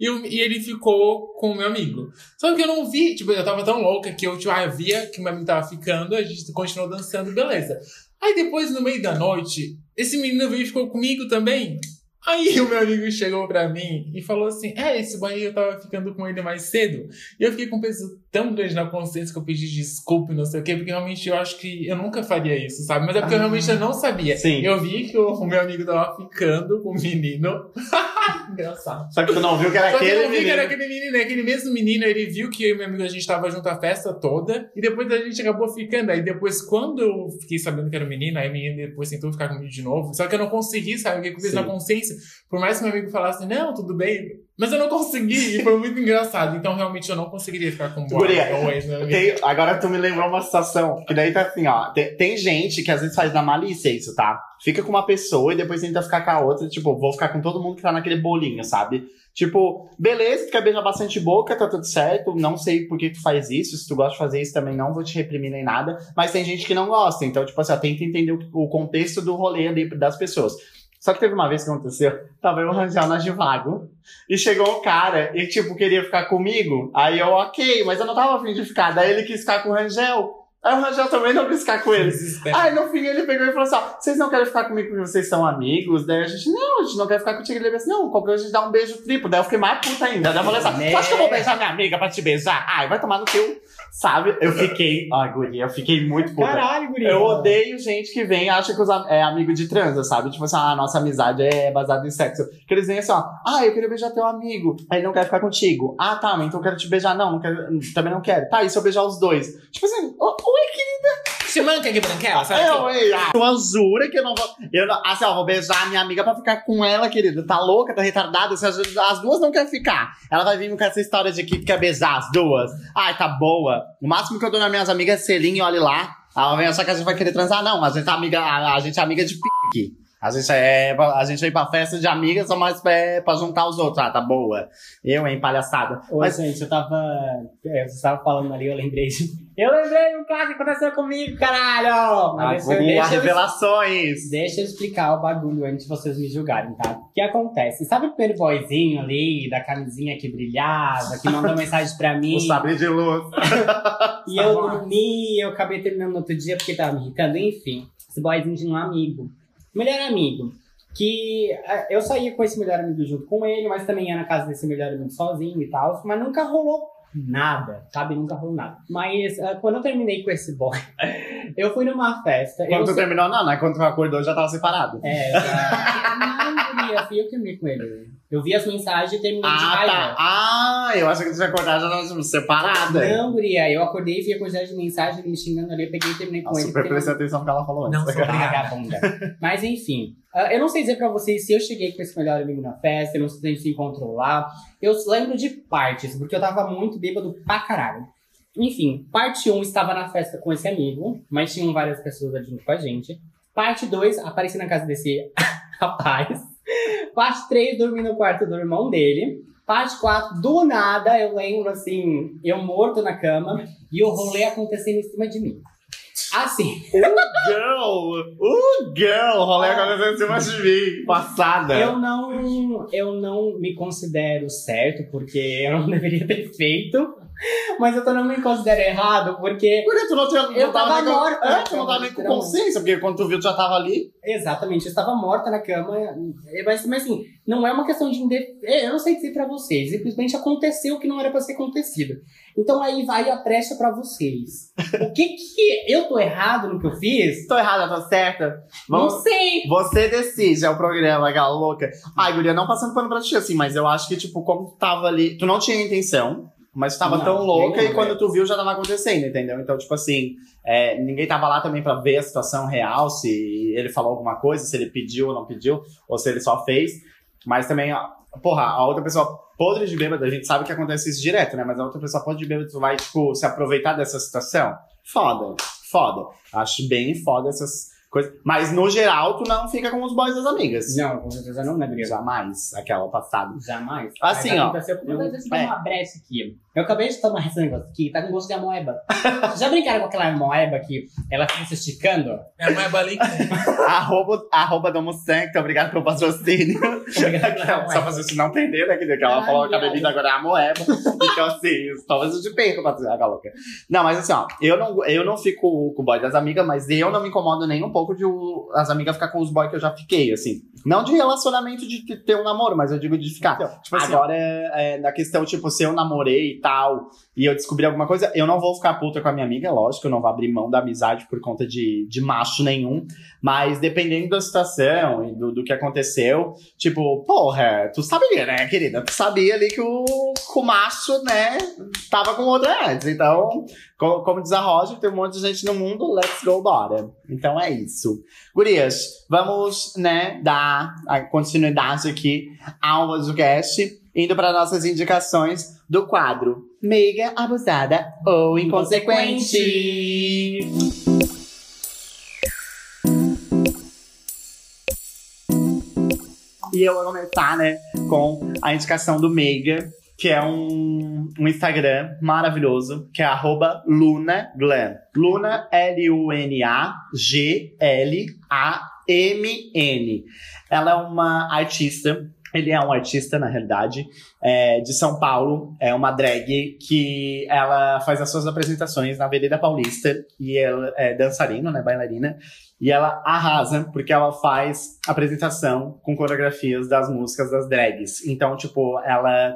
E, e ele ficou com o meu amigo. Só que eu não vi, tipo, eu tava tão louca que eu, tipo, ah, via que o meu amigo tava ficando, a gente continuou dançando, beleza. Aí depois, no meio da noite, esse menino veio e ficou comigo também. Aí o meu amigo chegou pra mim e falou assim: É, esse aí eu tava ficando com ele mais cedo. E eu fiquei com um peso tão grande na consciência que eu pedi desculpa e não sei o quê, porque realmente eu acho que eu nunca faria isso, sabe? Mas é porque eu Ah. realmente eu não sabia. Sim. Eu vi que o, o meu amigo tava ficando com o menino. Engraçado. Só que tu não viu que era Só que eu aquele não vi que menino. era aquele menino, né? aquele mesmo menino, ele viu que eu e meu amigo a gente tava junto a festa toda, e depois a gente acabou ficando. Aí depois, quando eu fiquei sabendo que era o menino, aí o menino depois tentou ficar comigo de novo. Só que eu não consegui, sabe? Eu fiquei com peso na consciência. Por mais que meu amigo falasse, não, tudo bem. Mas eu não consegui, e foi muito engraçado. Então, realmente, eu não conseguiria ficar com boy, Guria, com o ex. Tem- agora tu me lembrou uma situação. Que daí tá assim, ó. Tem, tem gente que às vezes faz na malícia isso, tá? Fica com uma pessoa e depois tenta ficar com a outra. Tipo, vou ficar com todo mundo que tá naquele bolinho, sabe? Tipo, beleza, tu quer beijar bastante boca, tá tudo certo. Não sei por que tu faz isso. Se tu gosta de fazer isso também, não vou te reprimir nem nada. Mas tem gente que não gosta. Então, tipo assim, ó, tenta entender o, o contexto do rolê ali das pessoas. Só que teve uma vez que aconteceu, tava eu o Rangel na Givago, e chegou um cara e, tipo, queria ficar comigo. Aí eu, ok, mas eu não tava afim de ficar. Daí ele quis ficar com o Rangel. Aí o Rangel também não quis ficar com ele. Aí no fim ele pegou e falou assim: ó, vocês não querem ficar comigo porque vocês são amigos? Daí a gente, não, a gente não quer ficar contigo. Ele disse assim: não, qualquer coisa a gente dá um beijo triplo. Daí eu fiquei mais puta ainda. Daí eu falei assim: Né? tu acha que eu vou beijar minha amiga pra te beijar? Ai, vai tomar no teu. Sabe? Eu fiquei. Ai, guria, eu fiquei muito puta. Caralho, guria. Eu odeio gente que vem e acha que os am- é amigo de transa, sabe? Tipo assim, ah, a nossa amizade é baseada em sexo. Que eles vêm assim, ó, ah, eu queria beijar teu amigo. Aí ele não quer ficar contigo. Ah, tá, mas então eu quero te beijar. Não, não quero, também não quero. Tá, e se eu beijar os dois? Tipo assim, oi, Te manca aqui, branquela, sabe? eu, ah, tu jura que eu não vou. Eu não, assim, ó, vou beijar a minha amiga pra ficar com ela, querida. Tá louca, tá retardada? Se as, as duas não querem ficar. Ela vai vir com essa história de que quer beijar as duas. Ai, tá boa. O máximo que eu dou nas minhas amigas é selinho, olha lá. Ela vem achar que a gente vai querer transar. Não, a gente é amiga, a, a gente é amiga de pique. A gente é. A gente veio pra festa de amigas só mais pra, pra juntar os outros. Ah, tá boa. Eu, hein, palhaçada. Ô, Mas gente, eu tava. é, Você tava falando ali, eu lembrei de. Eu lembrei um caso que aconteceu comigo, caralho! Mas agora, deixa, eu, revelações. deixa eu explicar o bagulho antes de vocês me julgarem, tá? O que acontece? Sabe o primeiro boyzinho ali, da camisinha que brilhava, que mandou mensagem pra mim? O sabre de luz. E eu dormi, eu acabei terminando no outro dia porque tava me irritando. Enfim, esse boyzinho tinha um amigo. Melhor amigo. Que eh, eu saía com esse melhor amigo junto com ele, mas também ia na casa desse melhor amigo sozinho e tal. Mas nunca rolou nada, sabe? Nunca rolou nada. Mas eh, quando eu terminei com esse boy, eu fui numa festa. Quando eu tu terminou, não, né? Quando tu acordou, já tava separado. É, eu já... Não, guria, fui eu que terminei com ele. Eu vi as mensagens e terminei de Ah, raiva. tá. Ah, eu acho que tinha acordado já tava separada. Não, guria, eu acordei e vi a quantidade de mensagem, ele me xingando ali, eu peguei e terminei com Nossa, ele. super prestei atenção no que ela falou antes. Não sou obrigada. Vagabunda. Mas enfim, ah, eu não sei dizer pra vocês se eu cheguei com esse melhor amigo na festa, eu não sei se a gente se encontrou lá. Eu lembro de partes, porque eu tava muito bêbado pra caralho. Enfim, parte 1 estava na festa com esse amigo, mas tinham várias pessoas ali junto com a gente. Parte 2, apareci na casa desse rapaz. Parte 3, dormi no quarto do irmão dele. Parte 4, do nada, eu lembro assim, eu morto na cama e o rolê acontecendo em cima de mim. Assim, Uh, girl! Uh, girl! Rolê acontecendo em cima de mim. Passada. eu não, eu não me considero certo, porque eu não deveria ter feito. Mas eu também não me considero errado, porque. Por que tu não, tinha, Eu não tava nem com- morta, É, tu não tava nem com literalmente. consciência, porque quando tu viu, tu já tava ali. Exatamente, eu estava morta na cama. Mas, mas assim, não é uma questão de. inde- Eu não sei dizer pra vocês, simplesmente aconteceu o que não era pra ser acontecido. Então aí vai a trecha pra vocês. O que que. Eu tô errado no que eu fiz? Tô errada, tô certa. Não Vamos. sei. Você decide, é o programa, aquela louca. Ai, guria, não passando pano pra ti, assim, mas eu acho que, tipo, como tu tava ali. Tu não tinha intenção, mas tava Não, tão louca e quando tu viu já tava acontecendo, entendeu? Então, tipo assim, é, ninguém tava lá também pra ver a situação real, se ele falou alguma coisa, se ele pediu ou não pediu, ou se ele só fez. Mas também, ó, porra, a outra pessoa podre de bêbada, a gente sabe que acontece isso direto, né? Mas a outra pessoa podre de bêbada, tu vai, tipo, se aproveitar dessa situação? Foda, foda. Acho bem foda essas coisas. Mas no geral, tu não fica com os boys das amigas. Não, com certeza não, né, Gabriel? Jamais, aquela passada. Jamais. Assim, Mas ó, aconteceu- Eu vou dar é. uma brecha aqui. Eu acabei de tomar esse negócio aqui, tá com gosto de amoeba. Já brincaram com aquela amoeba que ela fica se esticando? É mais balinha. arroba, arroba Domo Santo, obrigado pelo patrocínio. Só fazer isso não perder, né? Que ela Ai, falou que a bebida agora é a moeba. então, assim, talvez eu te perca pra a louca. Não, mas assim, ó, eu não, eu não fico com o boy das amigas, mas eu não me incomodo nem um pouco de o- as amigas ficar com os boys que eu já fiquei, assim. Não de relacionamento de te- ter um namoro, mas eu digo de ficar. tipo assim, agora, é, na questão, tipo, se eu namorei e tal, e eu descobri alguma coisa, eu não vou ficar puta com a minha amiga, lógico, eu não vou abrir mão da amizade por conta de, de macho nenhum. Mas dependendo da situação e do, do que aconteceu, tipo, porra, tu sabia, né, querida? Tu sabia ali que o, o macho, né, tava com outra antes. Então, como, como diz a Roger, tem um monte de gente no mundo, let's go, bora. Então é isso. Gurias, vamos, né, dar a continuidade aqui ao podcast, indo para nossas indicações do quadro Meiga Abusada ou Inconsequente. E eu vou começar, né, com a indicação do Meiga, que é um, um Instagram maravilhoso, que é arroba Luna Glam. Luna, L-U-N-A, G-L-A-M-N. Ela é uma artista, ele é um artista, na realidade, é, de São Paulo. É uma drag que ela faz as suas apresentações na Avenida Paulista. E ela é dançarina, né, bailarina. E ela arrasa, porque ela faz apresentação com coreografias das músicas das drags. Então, tipo, ela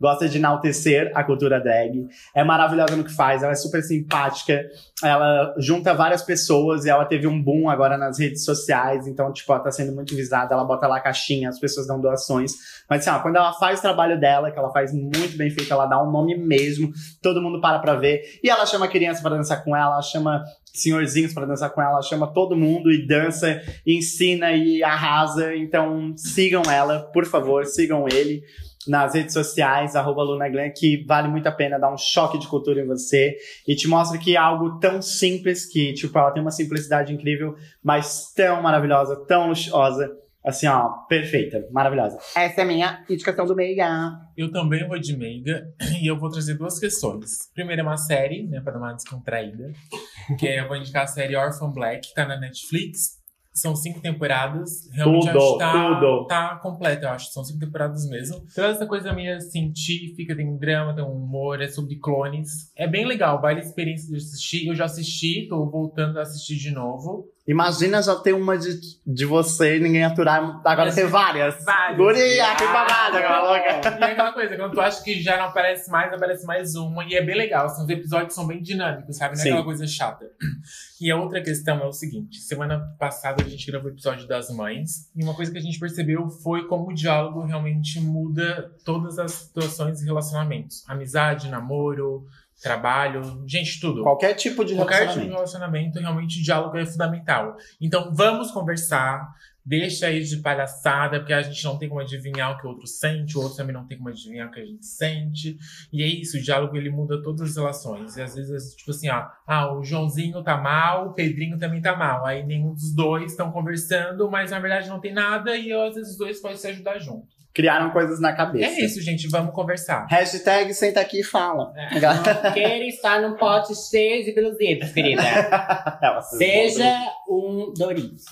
gosta de enaltecer a cultura drag. É maravilhosa no que faz, ela é super simpática. Ela junta várias pessoas e ela teve um boom agora nas redes sociais. Então, tipo, ela tá sendo muito visada. Ela bota lá a caixinha, as pessoas dão doações. Mas, assim, ó, quando ela faz o trabalho dela, que ela faz muito bem feito, ela dá um nome mesmo. Todo mundo para pra ver. E ela chama criança pra dançar com ela, ela chama senhorzinhos pra dançar com ela, ela chama todo mundo e dança, e ensina e arrasa. Então sigam ela, por favor, sigam ele nas redes sociais, arroba Luna Glenn, que vale muito a pena dar um choque de cultura em você e te mostra que é algo tão simples, que tipo, ela tem uma simplicidade incrível, mas tão maravilhosa, tão luxuosa, assim, ó, perfeita, maravilhosa. Essa é a minha indicação do Meiga. Eu também vou de meiga e eu vou trazer duas questões. Primeiro é uma série, né, pra dar uma descontraída. Que é, eu vou indicar a série Orphan Black, que tá na Netflix. São cinco temporadas. Realmente Tudo, acho que tá, tudo. tá completa, eu acho. São cinco temporadas mesmo. Toda essa coisa meio científica, tem drama, tem um humor, é sobre clones. É bem legal, vale a experiência de assistir. Eu já assisti, tô voltando a assistir de novo. Imagina já ter uma de, de você e ninguém aturar. Agora Mas- tem várias. Várias. Guria, que babado, aquela louca. E é aquela coisa, quando tu acha que já não aparece mais, aparece mais uma. E é bem legal, assim, os episódios são bem dinâmicos, sabe? Não é Sim. aquela coisa chata. E a outra questão é o seguinte: semana passada a gente gravou o episódio das mães. E uma coisa que a gente percebeu foi como o diálogo realmente muda todas as situações e relacionamentos: amizade, namoro, trabalho, gente, tudo. Qualquer tipo de Qualquer tipo de relacionamento. relacionamento, realmente o diálogo é fundamental. Então vamos conversar, deixa aí de palhaçada, porque a gente não tem como adivinhar o que o outro sente, o outro também não tem como adivinhar o que a gente sente. E é isso, o diálogo ele muda todas as relações. E às vezes, tipo assim, ó, ah, o Joãozinho tá mal, o Pedrinho também tá mal. Aí nenhum dos dois estão conversando, mas na verdade não tem nada, e às vezes os dois podem se ajudar junto. Criaram coisas na cabeça. É isso, gente. Vamos conversar. Hashtag senta aqui e fala. Quero estar num pote cheio de beluzitos, querida. Seja um Doritos.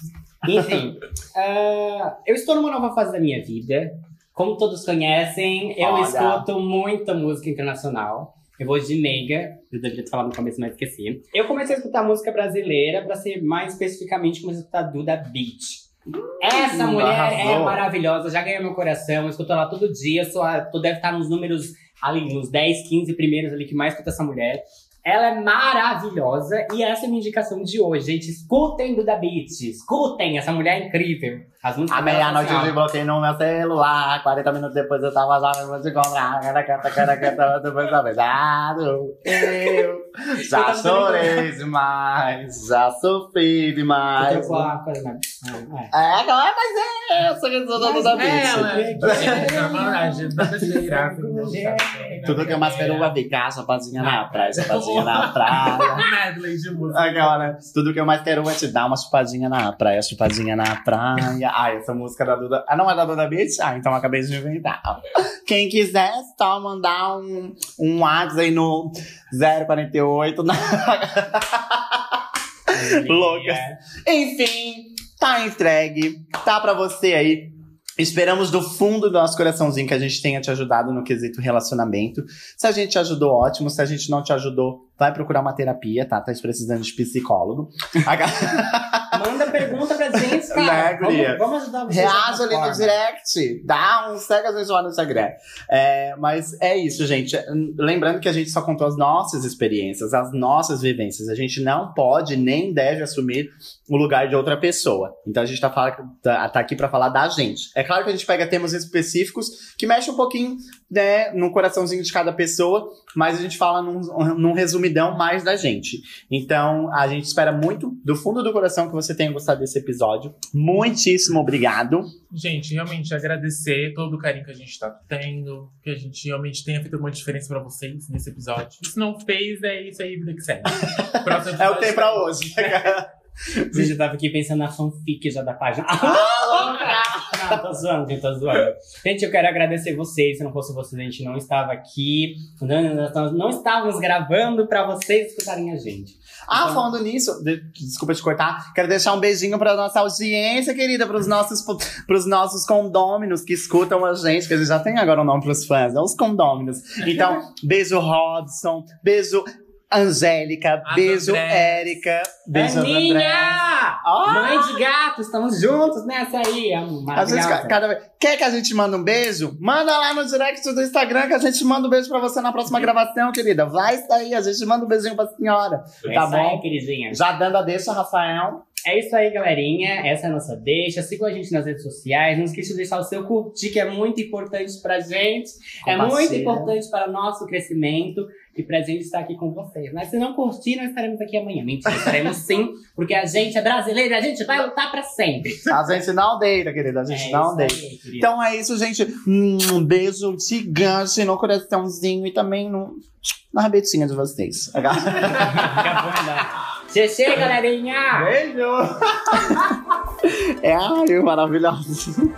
Enfim, ah, eu estou numa nova fase da minha vida. Como todos conhecem, eu Olha. escuto muita música internacional. Eu vou de meiga, eu deveria ter falado no começo, mas esqueci. Eu comecei a escutar música brasileira, pra ser mais especificamente, comecei a escutar Duda Beat. Essa Hum, mulher é arrasou. maravilhosa, já ganhou meu coração, eu escuto ela todo dia, sou a- tu deve estar nos números ali, nos 10, 15 primeiros ali que mais escuta essa mulher. Ela é maravilhosa e essa é a minha indicação de hoje, gente. Escutem Duda Beat, escutem, essa mulher é incrível. As músicas À dela meia-noite eu botei no meu celular. 40 minutos depois eu tava lá mesmo de comprar. Cara, canta, cara, canta, depois da verdade. Eu já chorei demais. Já sofri demais. Eu com a coisa Ah, É, é, mas é. Eu sou cantora do Davi. Tudo que eu mais quero é ficar, chapadinha na praia, chapadinha na praia. Medley de música. Aquela, né? Tudo que eu mais quero é te dar uma chupadinha na praia, chupadinha na praia. Ai, essa música da Duda. Ah, não é da Duda Beat? Ah, então acabei de inventar. Quem quiser, só mandar um, um WhatsApp aí no 048. Na... Loucas. Enfim, tá entregue. Tá pra você aí. Esperamos do fundo do nosso coraçãozinho que a gente tenha te ajudado no quesito relacionamento. Se a gente te ajudou, ótimo. Se a gente não te ajudou, vai procurar uma terapia, tá? Tá precisando de psicólogo. Manda pergunta pra gente, Né, cara. guria? vamos, vamos ajudar vocês. Reage ali no direct. Dá um segue a gente lá no Instagram. É, mas é isso, gente. Lembrando que a gente só contou as nossas experiências, as nossas vivências. A gente não pode nem deve assumir o lugar de outra pessoa. Então a gente tá, fala- tá- tá aqui pra falar da gente. É claro que a gente pega temas específicos que mexem um pouquinho né, no coraçãozinho de cada pessoa, mas a gente fala num, num resumidão mais da gente. Então a gente espera muito do fundo do coração que você tenha gostado desse episódio. Muitíssimo obrigado. Gente, realmente agradecer todo o carinho que a gente tá tendo, que a gente realmente tenha feito uma diferença pra vocês nesse episódio. Se não fez, é isso aí, vida que segue. Próximo É o que tem pra hoje. Gente, eu tava aqui pensando na fanfic já da página. Ah, Não, tô zoando, gente, tô zoando. Gente, eu quero agradecer vocês. Se não fosse vocês, a gente não estava aqui. Não, nós não estávamos gravando pra vocês escutarem a gente. Ah, falando nisso, de- desculpa te cortar, quero deixar um beijinho pra nossa audiência, querida, pros nossos, pros nossos condôminos que escutam a gente, que a gente já tem agora o nome pros fãs, é os condôminos. Então, beijo Robson, beijo Angélica, As beijo. Érica, beijo. Aninha! Ah! Mãe de gato, estamos juntos nessa aí. É A gente, maravilhosa. cada vez, quer que a gente mande um beijo? Manda lá no direct do Instagram que a gente manda um beijo pra você na próxima gravação, querida. Vai sair, a gente manda um beijinho pra senhora. É Tá isso aí, bom? queridinha. Já dando a deixa, Rafael. É isso aí, galerinha. Essa é a nossa deixa. Sigam a gente nas redes sociais. Não esqueça de deixar o seu curtir, que é muito importante pra gente. É muito importante para o nosso crescimento e pra gente estar aqui com vocês. Mas se não curtir, nós estaremos aqui amanhã. Mentira, estaremos sim, porque a gente é brasileiro e a gente vai lutar pra sempre. A gente não deita, querida. A gente É não deita. aí. Então é isso, gente. Um beijo gigante no coraçãozinho e também no, na rabetinha de vocês. Xexê, galerinha! Beijo! é, ai, maravilhoso.